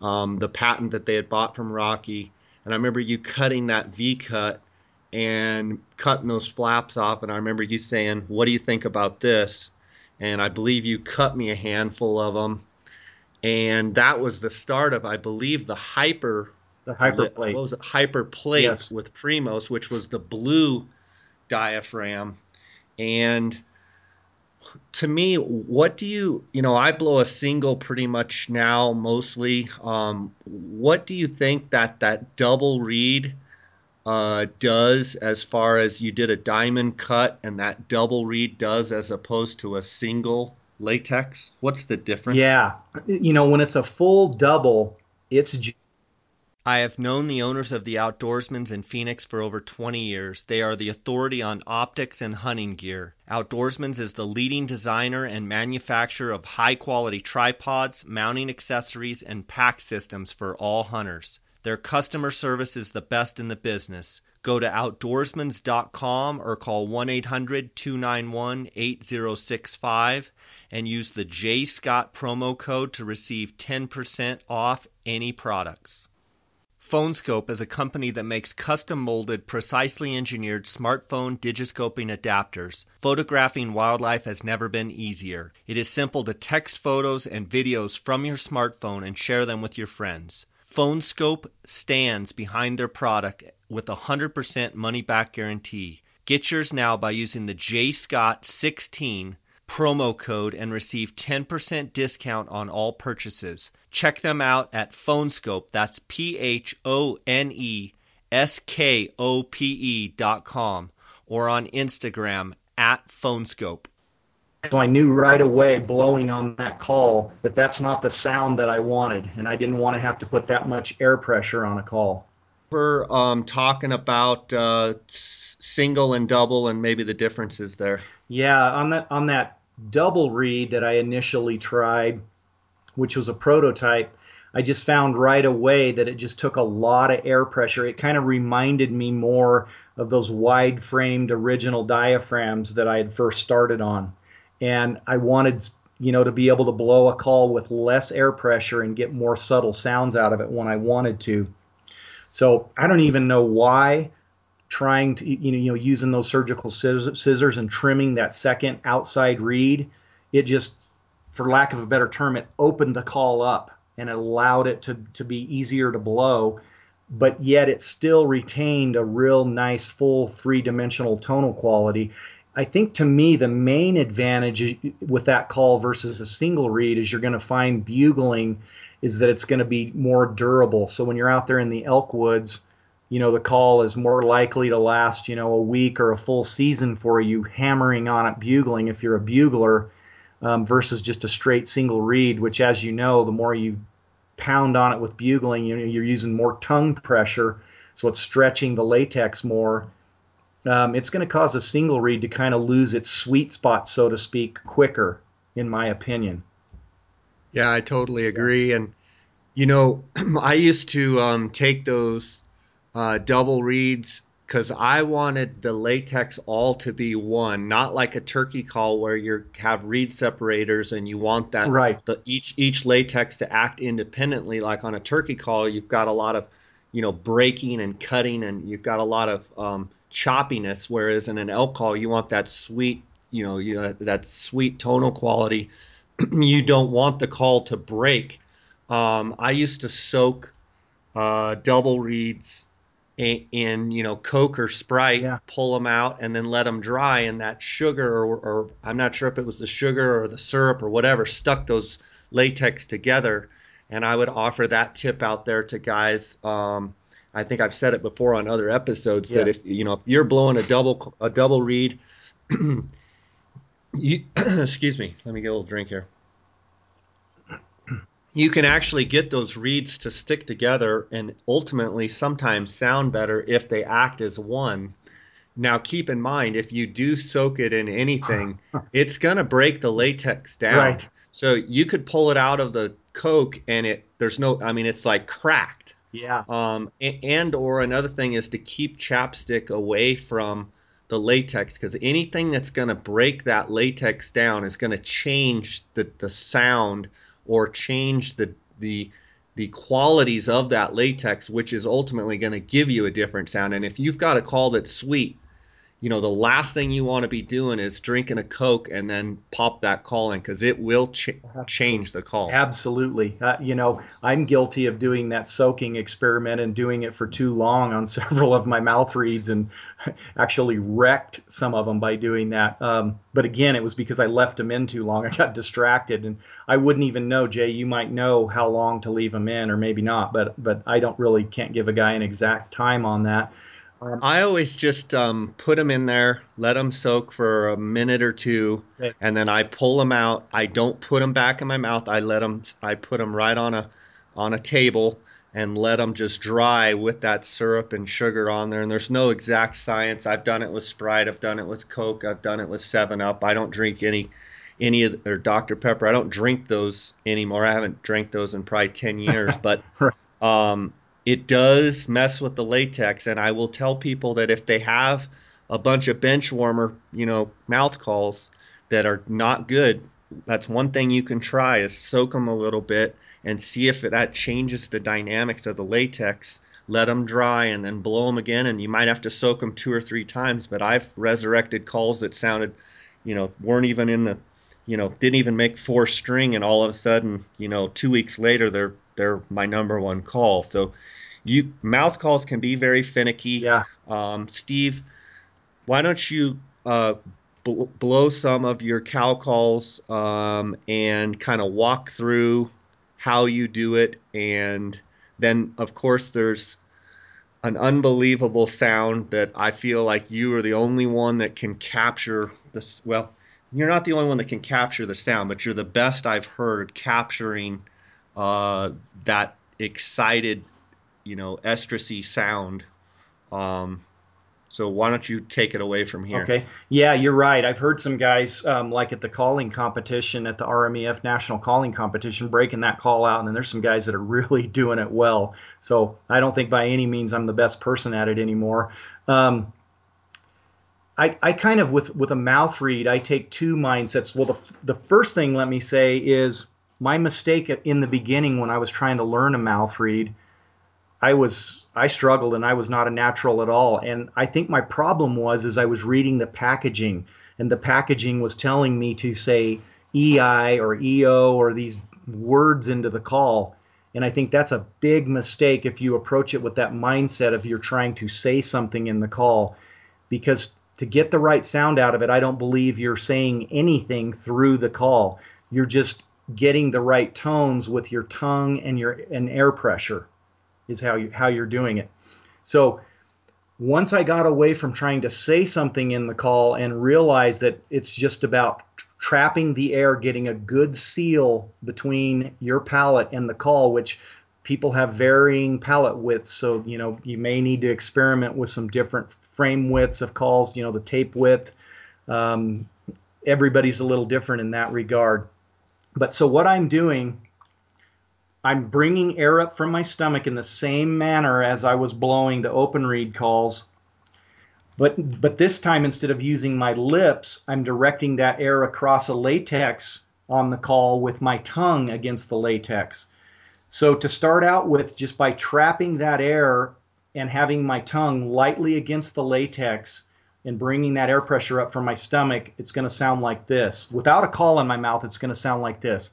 um, the patent that they had bought from Rocky, and I remember you cutting that V cut and cutting those flaps off, and I remember you saying, "What do you think about this?" And I believe you cut me a handful of them. And that was the start of, I believe, the hyper the hyper plate. What was it? Hyper plate yes. with Primos, which was the blue diaphragm. And to me, what do you, you know, I blow a single pretty much now mostly. Um, what do you think that that double reed uh, does as far as you did a diamond cut and that double reed does as opposed to a single latex? What's the difference? Yeah. You know, when it's a full double, it's. I have known the owners of the Outdoorsmans in Phoenix for over 20 years. They are the authority on optics and hunting gear. Outdoorsmans is the leading designer and manufacturer of high quality tripods, mounting accessories, and pack systems for all hunters. Their customer service is the best in the business. Go to outdoorsmans.com or call 1 800 291 8065 and use the J Scott promo code to receive 10% off any products. PhoneSkope is a company that makes custom molded, precisely engineered smartphone digiscoping adapters. Photographing wildlife has never been easier. It is simple to text photos and videos from your smartphone and share them with your friends. PhoneSkope stands behind their product with a 100% money back guarantee. Get yours now by using the JScott16 promo code and receive 10% discount on all purchases. Check them out at PhoneSkope. That's P H O N E S K O P E dot com or on Instagram at PhoneSkope. So I knew right away, blowing on that call, that that's not the sound that I wanted, and I didn't want to have to put that much air pressure on a call. We're um, talking about uh, single and double, and maybe the differences there. Yeah, on that on that double reed that I initially tried, which was a prototype, I just found right away that it just took a lot of air pressure. It kind of reminded me more of those wide framed original diaphragms that I had first started on and I wanted you know to be able to blow a call with less air pressure and get more subtle sounds out of it when I wanted to. So I don't even know why trying to you know, you know using those surgical scissors and trimming that second outside reed, it just for lack of a better term, it opened the call up and it allowed it to, to be easier to blow, but yet it still retained a real nice full three dimensional tonal quality. I think to me the main advantage with that call versus a single reed is you're going to find bugling is that it's going to be more durable. So when you're out there in the elk woods, you know the call is more likely to last you know a week or a full season for you hammering on it bugling if you're a bugler um, versus just a straight single reed. which as you know the more you pound on it with bugling you know, you're using more tongue pressure so it's stretching the latex more um, it's going to cause a single read to kind of lose its sweet spot so to speak quicker in my opinion yeah i totally agree and you know <clears throat> i used to um, take those uh, double reeds because I wanted the latex all to be one, not like a turkey call where you have reed separators and you want that right. the, each each latex to act independently. Like on a turkey call, you've got a lot of you know breaking and cutting, and you've got a lot of um, choppiness. Whereas in an call, you want that sweet you know you that sweet tonal quality. <clears throat> you don't want the call to break. Um, I used to soak uh, double reeds in you know Coke or Sprite, yeah. pull them out, and then let them dry. And that sugar, or, or, I'm not sure if it was the sugar or the syrup or whatever, stuck those latex together. And I would offer that tip out there to guys. Um, I think I've said it before on other episodes yes. that if you know if you're blowing a double a double reed, <clears throat> you, <clears throat> excuse me, let me get a little drink here you can actually get those reeds to stick together and ultimately sometimes sound better if they act as one. Now, keep in mind, if you do soak it in anything, <laughs> it's going to break the latex down. Right. So you could pull it out of the Coke and it, there's no, I mean, it's like cracked. Yeah. Um, and, or another thing is to keep chapstick away from the latex because anything that's going to break that latex down is going to change the, the sound or change the the the qualities of that latex, which is ultimately going to give you a different sound. And if you've got a call that's sweet, you know, the last thing you want to be doing is drinking a Coke and then pop that call in because it will ch- change the call. Absolutely. Uh, you know, I'm guilty of doing that soaking experiment and doing it for too long on <laughs> several of my mouth reeds and <laughs> actually wrecked some of them by doing that. Um, but again, it was because I left them in too long. I got distracted and I wouldn't even know, Jay, you might know how long to leave them in or maybe not, but, but I don't really can't give a guy an exact time on that. Um, I always just um, put them in there, let them soak for a minute or two, and then I pull them out. I don't put them back in my mouth. I let them. I put them right on a on a table and let them just dry with that syrup and sugar on there. And there's no exact science. I've done it with Sprite. I've done it with Coke. I've done it with Seven Up. I don't drink any any of or Dr Pepper. I don't drink those anymore. I haven't drank those in probably ten years, <laughs> but. Um, it does mess with the latex and i will tell people that if they have a bunch of bench warmer you know mouth calls that are not good that's one thing you can try is soak them a little bit and see if that changes the dynamics of the latex. Let them dry and then blow them again and you might have to soak them two or three times but i've resurrected calls that sounded you know weren't even in the you know didn't even make four string and all of a sudden you know two weeks later they're they're my number one call. So you mouth calls can be very finicky. Yeah. Um, Steve, why don't you uh, bl- blow some of your cow calls um, and kind of walk through how you do it, and then of course there's an unbelievable sound that I feel like you are the only one that can capture this. Well, you're not the only one that can capture the sound, but you're the best I've heard capturing uh, that excited you know, estrusy sound. Um, so why don't you take it away from here? Okay. Yeah, you're right. I've heard some guys um, like at the calling competition at the RMEF National Calling Competition breaking that call out, and then there's some guys that are <laughs> really doing it well. So I don't think by any means I'm the best person at it anymore. Um, I, I kind of with with a mouth reed, I take two mindsets. Well, the the first thing let me say is my mistake in the beginning when I was trying to learn a mouth reed I was I struggled and I was not a natural at all. And I think my problem was is I was reading the packaging and the packaging was telling me to say EI or EO or these words into the call. And I think that's a big mistake if you approach it with that mindset of you're trying to say something in the call. Because to get the right sound out of it, I don't believe you're saying anything through the call. You're just getting the right tones with your tongue and your and air pressure is how you how you're doing it. So once I got away from trying to say something in the call and realized that it's just about trapping the air, getting a good seal between your palate and the call, which people have varying palate widths. So, you know, you may need to experiment with some different frame widths of calls, you know, the tape width. Um, everybody's a little different in that regard. But so what I'm doing I'm bringing air up from my stomach in the same manner as I was blowing the open reed calls. But, but this time, instead of using my lips, I'm directing that air across a latex on the call with my tongue against the latex. So to start out with, just by trapping that air and having my tongue lightly against the latex and bringing that air pressure up from my stomach, it's going to sound like this. Without a call in my mouth, it's going to sound like this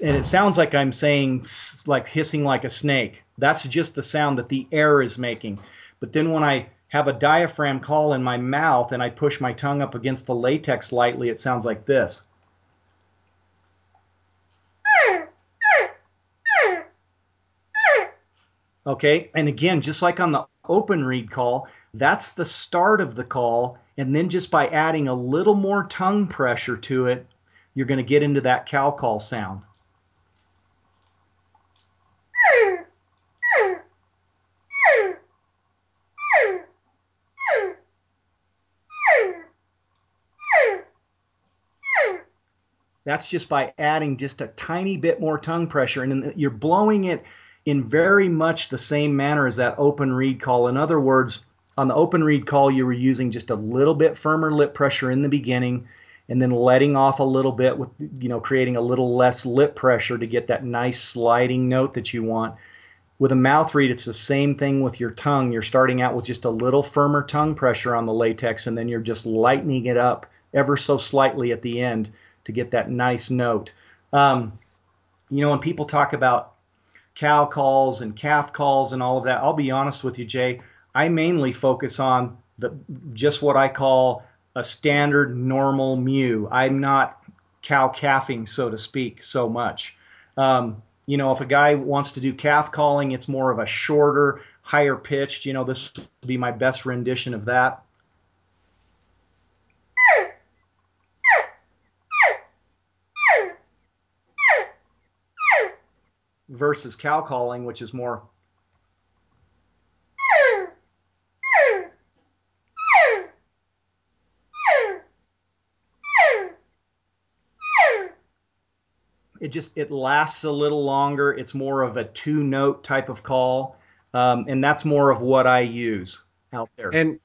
and it sounds like I'm saying like hissing like a snake. That's just the sound that the air is making. But then when I have a diaphragm call in my mouth and I push my tongue up against the latex lightly, it sounds like this. Okay, and again, just like on the open reed call, that's the start of the call. And then just by adding a little more tongue pressure to it, you're going to get into that cow call sound. That's just by adding just a tiny bit more tongue pressure, and you're blowing it in very much the same manner as that open reed call. In other words, on the open reed call, you were using just a little bit firmer lip pressure in the beginning and then letting off a little bit with, you know, creating a little less lip pressure to get that nice sliding note that you want. With a mouth reed, it's the same thing with your tongue. You're starting out with just a little firmer tongue pressure on the latex, and then you're just lightening it up ever so slightly at the end to get that nice note. Um, you know, when people talk about cow calls and calf calls and all of that, I'll be honest with you, Jay. I mainly focus on the just what I call a standard normal mew. I'm not cow calfing, so to speak, so much. Um, you know, if a guy wants to do calf calling, it's more of a shorter, higher pitched. You know, this would be my best rendition of that. Versus cow calling, which is more. It just it lasts a little longer. It's more of a two note type of call, um, and that's more of what I use out there. And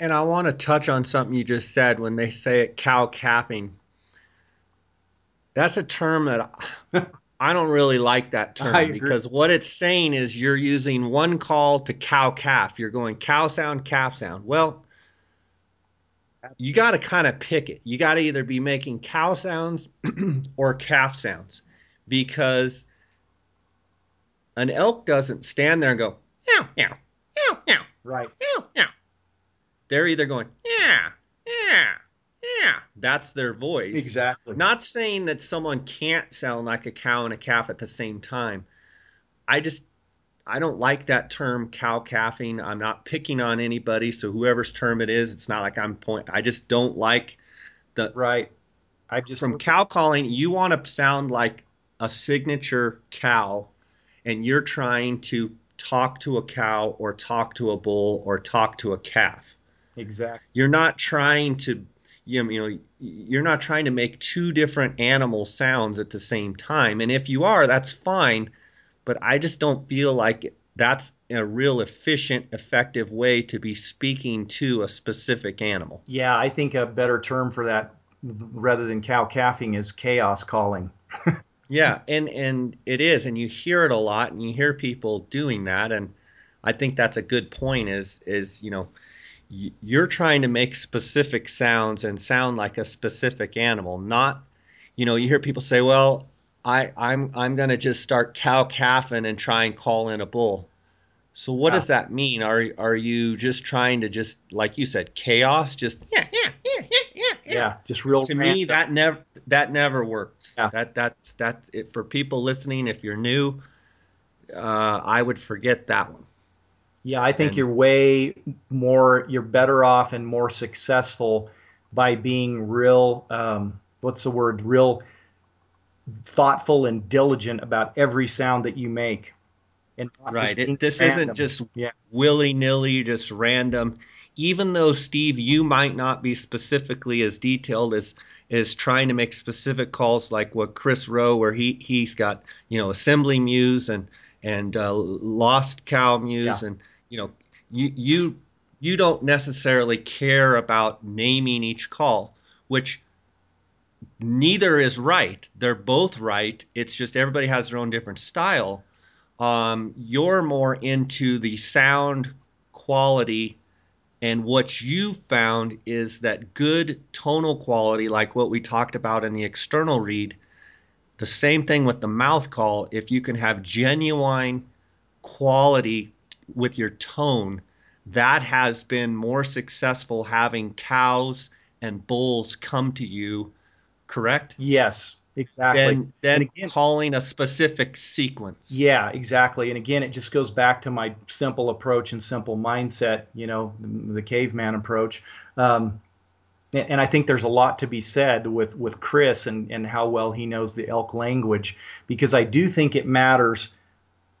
and I want to touch on something you just said when they say it cow calfing. That's a term that don't really like that <laughs> term because what it's saying is you're using one call to cow calf. You're going cow sound, calf sound. Well, you got to kind of pick it. You got to either be making cow sounds <clears throat> or calf sounds because an elk doesn't stand there and go, meow, meow, meow, meow. Right. Meow, meow. They're either going, yeah, yeah, yeah, that's their voice. Exactly. Not saying that someone can't sound like a cow and a calf at the same time. I just I don't like that term cow calfing. I'm not picking on anybody, so whoever's term it is, it's not like I'm point. I just don't like the right. I just from cow calling. You want to sound like a signature cow, and you're trying to talk to a cow or talk to a bull or talk to a calf. Exactly. You're not trying to you know you're not trying to make two different animal sounds at the same time. And if you are that's fine. But i just don't feel like that's a real efficient effective way to be speaking to a specific animal. Yeah i think a better term for that rather than cow calfing is chaos calling. <laughs> Yeah and and it is and you hear it a lot and you hear people doing that and i think that's a good point is is you know you're trying to make specific sounds and sound like a specific animal not you know you hear people say well i i'm i'm going to just start cow calfing and try and call in a bull so what yeah. does that mean are are you just trying to just like you said chaos just yeah yeah yeah yeah yeah Yeah, just real. to me random. that never that never works Yeah. that that's that's it for people listening if you're new uh, i would forget that one Yeah, I think And- you're way more, you're better off and more successful by being real, um, what's the word, real thoughtful and diligent about every sound that you make. And right it, this random. isn't just Yeah. willy-nilly just random even though steve you might not be specifically as detailed as is trying to make specific calls like what chris rowe where he he's got you know assembly muse and and uh, lost cow muse Yeah. and you know you you you don't necessarily care about naming each call which neither is right. They're both right. It's just everybody has their own different style. Um, you're more into the sound quality and what you found is that good tonal quality like what we talked about in the external reed the same thing with the mouth call. If you can have genuine quality with your tone that has been more successful having cows and bulls come to you correct Yes, exactly. Then, And again- calling a specific sequence Yeah, exactly. And again, it just goes back to my simple approach and simple mindset, you know, the caveman approach. Um, and and I think there's a lot to be said with, with Chris and, and how well he knows the elk language, because I do think it matters,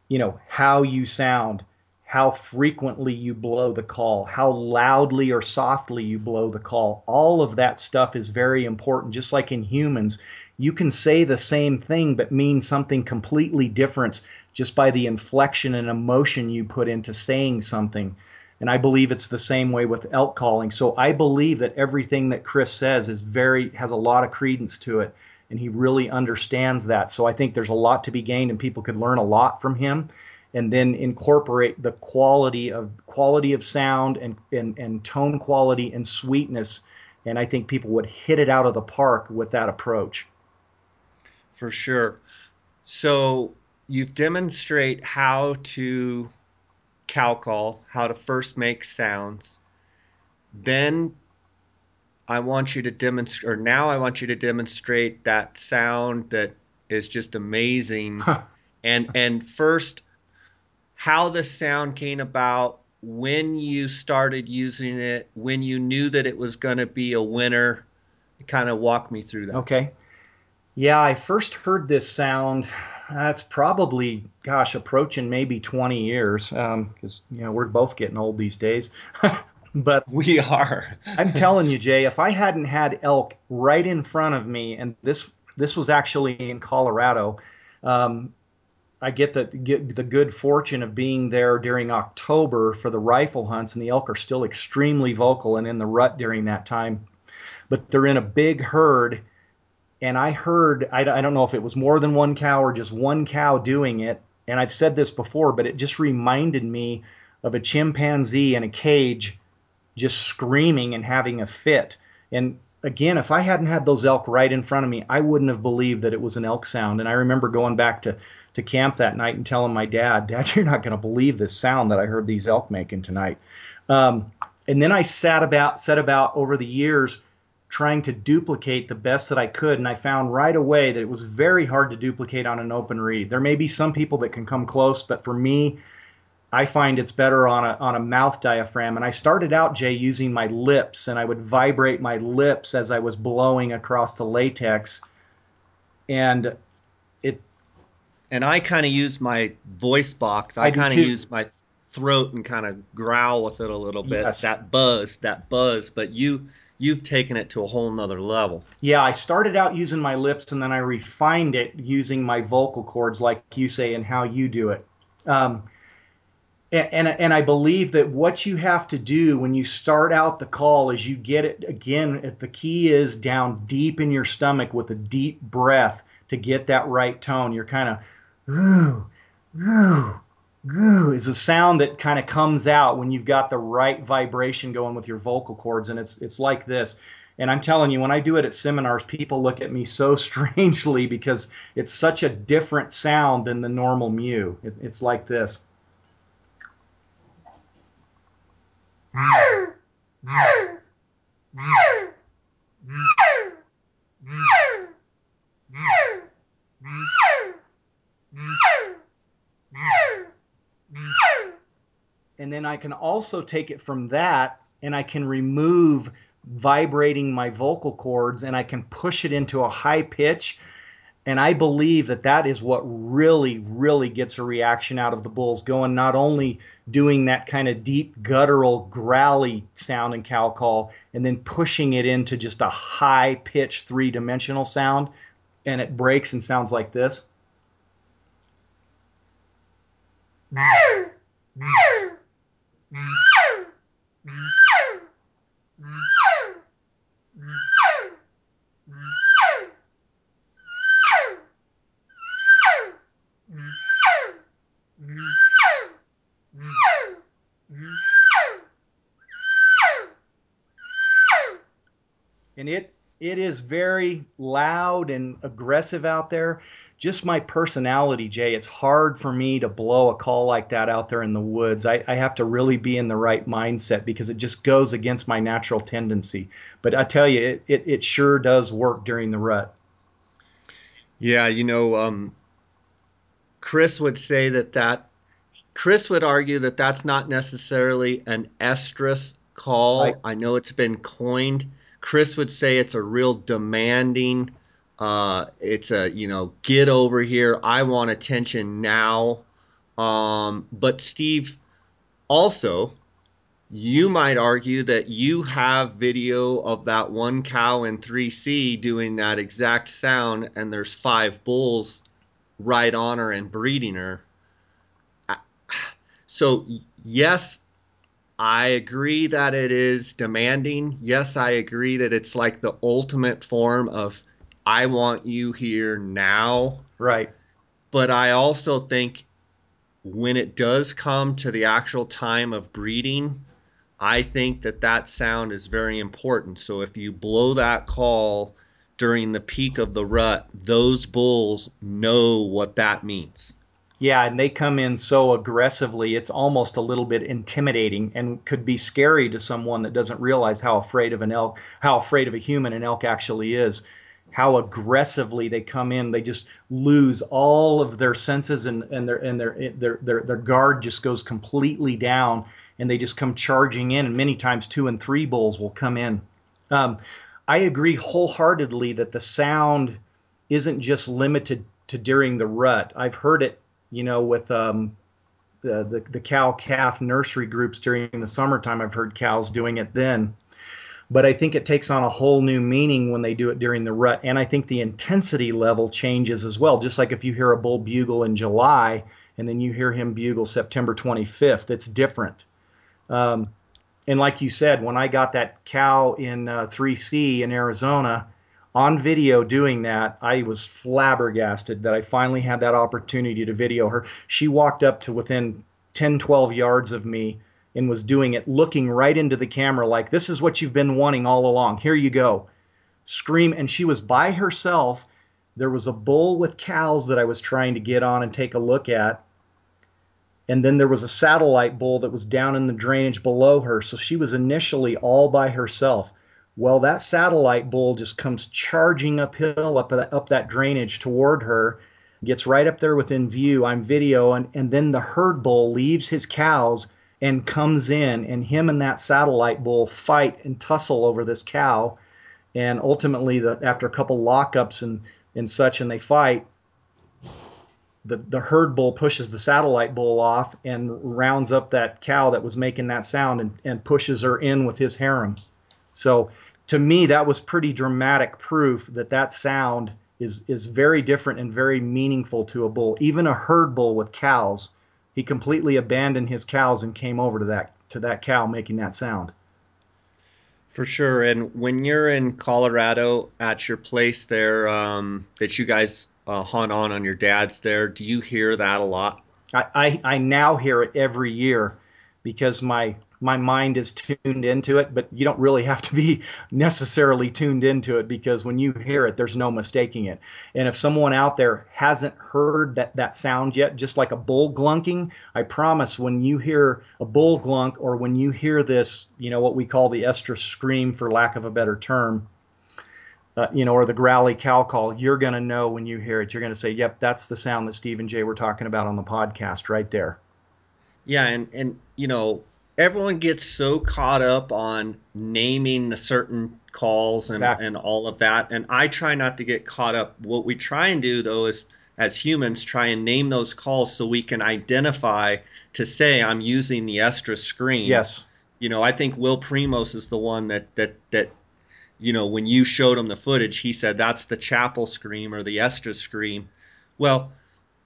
you know, how you sound, how frequently you blow the call, how loudly or softly you blow the call. All of that stuff is very important. Just like in humans, you can say the same thing but mean something completely different just by the inflection and emotion you put into saying something. And I believe it's the same way with elk calling. So I believe that everything that Chris says is very has a lot of credence to it and he really understands that. So I think there's a lot to be gained and people could learn a lot from him and then incorporate the quality of quality of sound and, and, and tone quality and sweetness. And I think people would hit it out of the park with that approach. for sure. So you've demonstrate how to cow call, how to first make sounds. Then I want you to demonstrate, or now I want you to demonstrate that sound that is just amazing. and and first, how the sound came about, when you started using it, when you knew that it was going to be a winner. Kind of walk me through that. Okay. Yeah, I first heard this sound. That's probably, gosh, approaching maybe 20 years, because you know we're both getting old these days. <laughs> but We are. I'm telling you, Jay, if I hadn't had elk right in front of me, and this this was actually in Colorado, um, I get the get the good fortune of being there during October for the rifle hunts, and the elk are still extremely vocal and in the rut during that time. But they're in a big herd, and I heard I, I don't know if it was more than one cow or just one cow doing it. And I've said this before, but it just reminded me of a chimpanzee in a cage just screaming and having a fit. And again, if I hadn't had those elk right in front of me, I wouldn't have believed that it was an elk sound. And I remember going back to, to camp that night and telling my dad, Dad, you're not going to believe this sound that I heard these elk making tonight. Um, and then I sat about, set about over the years trying to duplicate the best that I could. And I found right away that it was very hard to duplicate on an open reed. There may be some people that can come close, but for me, I find it's better on a on a mouth diaphragm. And I started out, Jay, using my lips, and I would vibrate my lips as I was blowing across the latex. And and I kind of use my voice box. I, I kind of use my throat and kind of growl with it a little bit. Yes. That buzz, that buzz. But you, you've taken it to a whole nother level. yeah, I started out using my lips, and then I refined it using my vocal cords, like you say, and how you do it. Um, and, and and I believe that what you have to do when you start out the call is you get it again. The key is down deep in your stomach with a deep breath to get that right tone. You're kind of ooh, ooh, ooh is a sound that kind of comes out when you've got the right vibration going with your vocal cords, and it's it's like this. And I'm telling you, when I do it at seminars, people look at me so <laughs> strangely because it's such a different sound than the normal mew. It, it's like this. <laughs> And then I can also take it from that and I can remove vibrating my vocal cords and I can push it into a high pitch. And I believe that that is what really, really gets a reaction out of the bulls, going not only doing that kind of deep, guttural, growly sound in cow call, and then pushing it into just a high pitched three dimensional sound. And it breaks and sounds like this. And it it is very loud and aggressive out there. Just my personality, Jay. It's hard for me to blow a call like that out there in the woods. I, I have to really be in the right mindset because it just goes against my natural tendency. But I tell you, it, it, it sure does work during the rut. Yeah, you know, um, Chris would say that that Chris would argue that that's not necessarily an estrus call. Right. I know it's been coined Chris would say it's a real demanding. Uh, it's a you know get over here. I want attention now. Um, but Steve, also, you might argue that you have video of that one cow in 3C doing that exact sound, and there's five bulls right on her and breeding her. So yes, I agree that it is demanding. Yes, I agree that it's like the ultimate form of I want you here now. Right. But I also think when it does come to the actual time of breeding, I think that that sound is very important. So if you blow that call during the peak of the rut, those bulls know what that means. Yeah, and they come in so aggressively, it's almost a little bit intimidating and could be scary to someone that doesn't realize how afraid of an elk, how afraid of a human an elk actually is. How aggressively they come in, they just lose all of their senses and, and their and their, their their their guard just goes completely down, and they just come charging in. And many times, two and three bulls will come in. Um, I agree wholeheartedly that the sound isn't just limited to during the rut. I've heard it you know, with um, the, the, the cow calf nursery groups during the summertime. I've heard cows doing it then. But I think it takes on a whole new meaning when they do it during the rut. And I think the intensity level changes as well. Just like if you hear a bull bugle in July and then you hear him bugle September 25th, it's different. Um, and like you said, when I got that cow in uh, 3C in Arizona, on video doing that, I was flabbergasted that I finally had that opportunity to video her. She walked up to within 10, 12 yards of me and was doing it, looking right into the camera like, This is what you've been wanting all along. Here you go. Scream. And she was by herself. There was a bull with cows that I was trying to get on and take a look at. And then there was a satellite bull that was down in the drainage below her. So she was initially all by herself. Well, that satellite bull just comes charging uphill up up that drainage toward her, gets right up there within view. I'm video, and, and then the herd bull leaves his cows and comes in, and him and that satellite bull fight and tussle over this cow. And ultimately, the, after a couple lockups and, and such, and they fight, the, the herd bull pushes the satellite bull off and rounds up that cow that was making that sound and, and pushes her in with his harem. So to me, that was pretty dramatic proof that that sound is is very different and very meaningful to a bull. Even a herd bull with cows, he completely abandoned his cows and came over to that to that cow making that sound. For sure. And when you're in Colorado at your place there um, that you guys uh, hunt on on your dad's there, do you hear that a lot? I, I, I now hear it every year because my my mind is tuned into it, but you don't really have to be <laughs> necessarily tuned into it because when you hear it, there's no mistaking it. And if someone out there hasn't heard that, that sound yet, just like a bull glunking, I promise when you hear a bull glunk or when you hear this, you know, what we call the estrus scream for lack of a better term, uh, you know, or the growly cow call, you're going to know when you hear it. You're going to say, "Yep, that's the sound that Steve and Jay were talking about on the podcast, right there." Yeah, and and you know, everyone gets so caught up on naming the certain calls and, exactly. and all of that, and I try not to get caught up. What we try and do though is as humans try and name those calls so we can identify to say I'm using the estrus scream. Yes. You know, I think Will Primos is the one that that that you know, when you showed him the footage, he said that's the Chappell scream or the Estra scream. Well,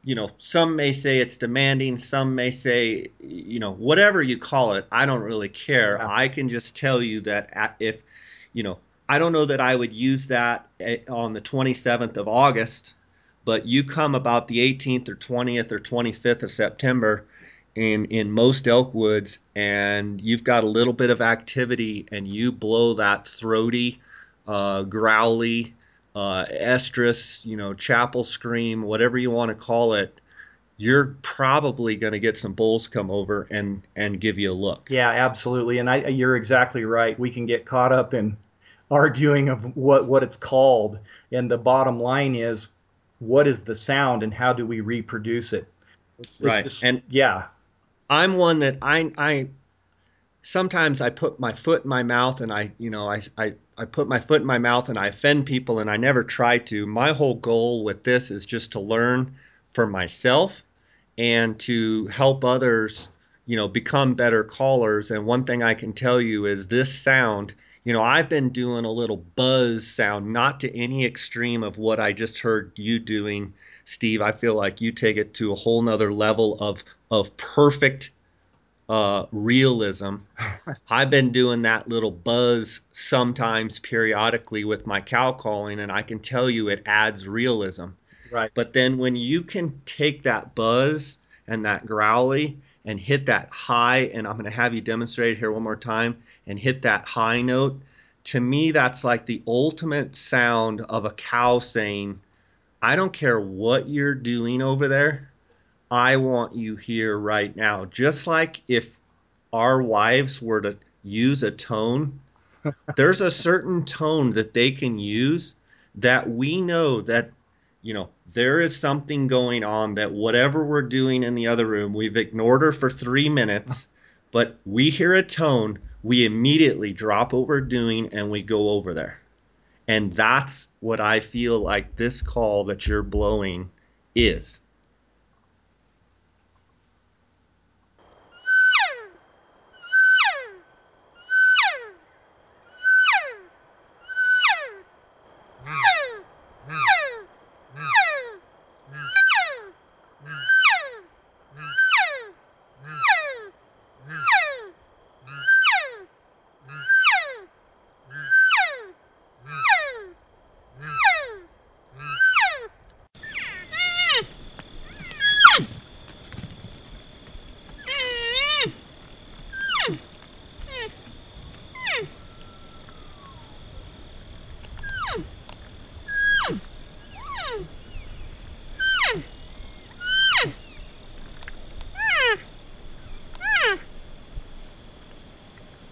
you know, some may say it's demanding, some may say, you know, whatever you call it, I don't really care. Yeah. I can just tell you that if, you know, I don't know that I would use that eh, on the 27th of August, but you come about the 18th or 20th or 25th of September in in most elk woods and you've got a little bit of activity and you blow that throaty uh, growly uh, estrus you know Chappell scream whatever you want to call it you're probably going to get some bulls come over and and give you a look. Yeah absolutely and I, you're exactly right. We can get caught up in arguing of what what it's called and the bottom line is what is the sound and how do we reproduce it? It's, right just, and yeah. I'm one that I I sometimes I put my foot in my mouth and I you know I I I put my foot in my mouth and I offend people and I never try to. My whole goal with this is just to learn for myself and to help others, you know, become better callers. And one thing I can tell you is this sound, you know, I've been doing a little buzz sound, not to any extreme of what I just heard you doing Steve, I feel like you take it to a whole nother level of of perfect uh, realism. <laughs> I've been doing that little buzz sometimes periodically with my cow calling, and I can tell you it adds realism. Right. But then when you can take that buzz and that growly and hit that high, and I'm going to have you demonstrate here one more time and hit that high note. To me, that's like the ultimate sound of a cow saying, I don't care what you're doing over there. I want you here right now. Just like if our wives were to use a tone, <laughs> there's a certain tone that they can use that we know that, you know, there is something going on that whatever we're doing in the other room, we've ignored her for three minutes, <laughs> but we hear a tone, we immediately drop what we're doing and we go over there. And that's what I feel like this call that you're blowing is.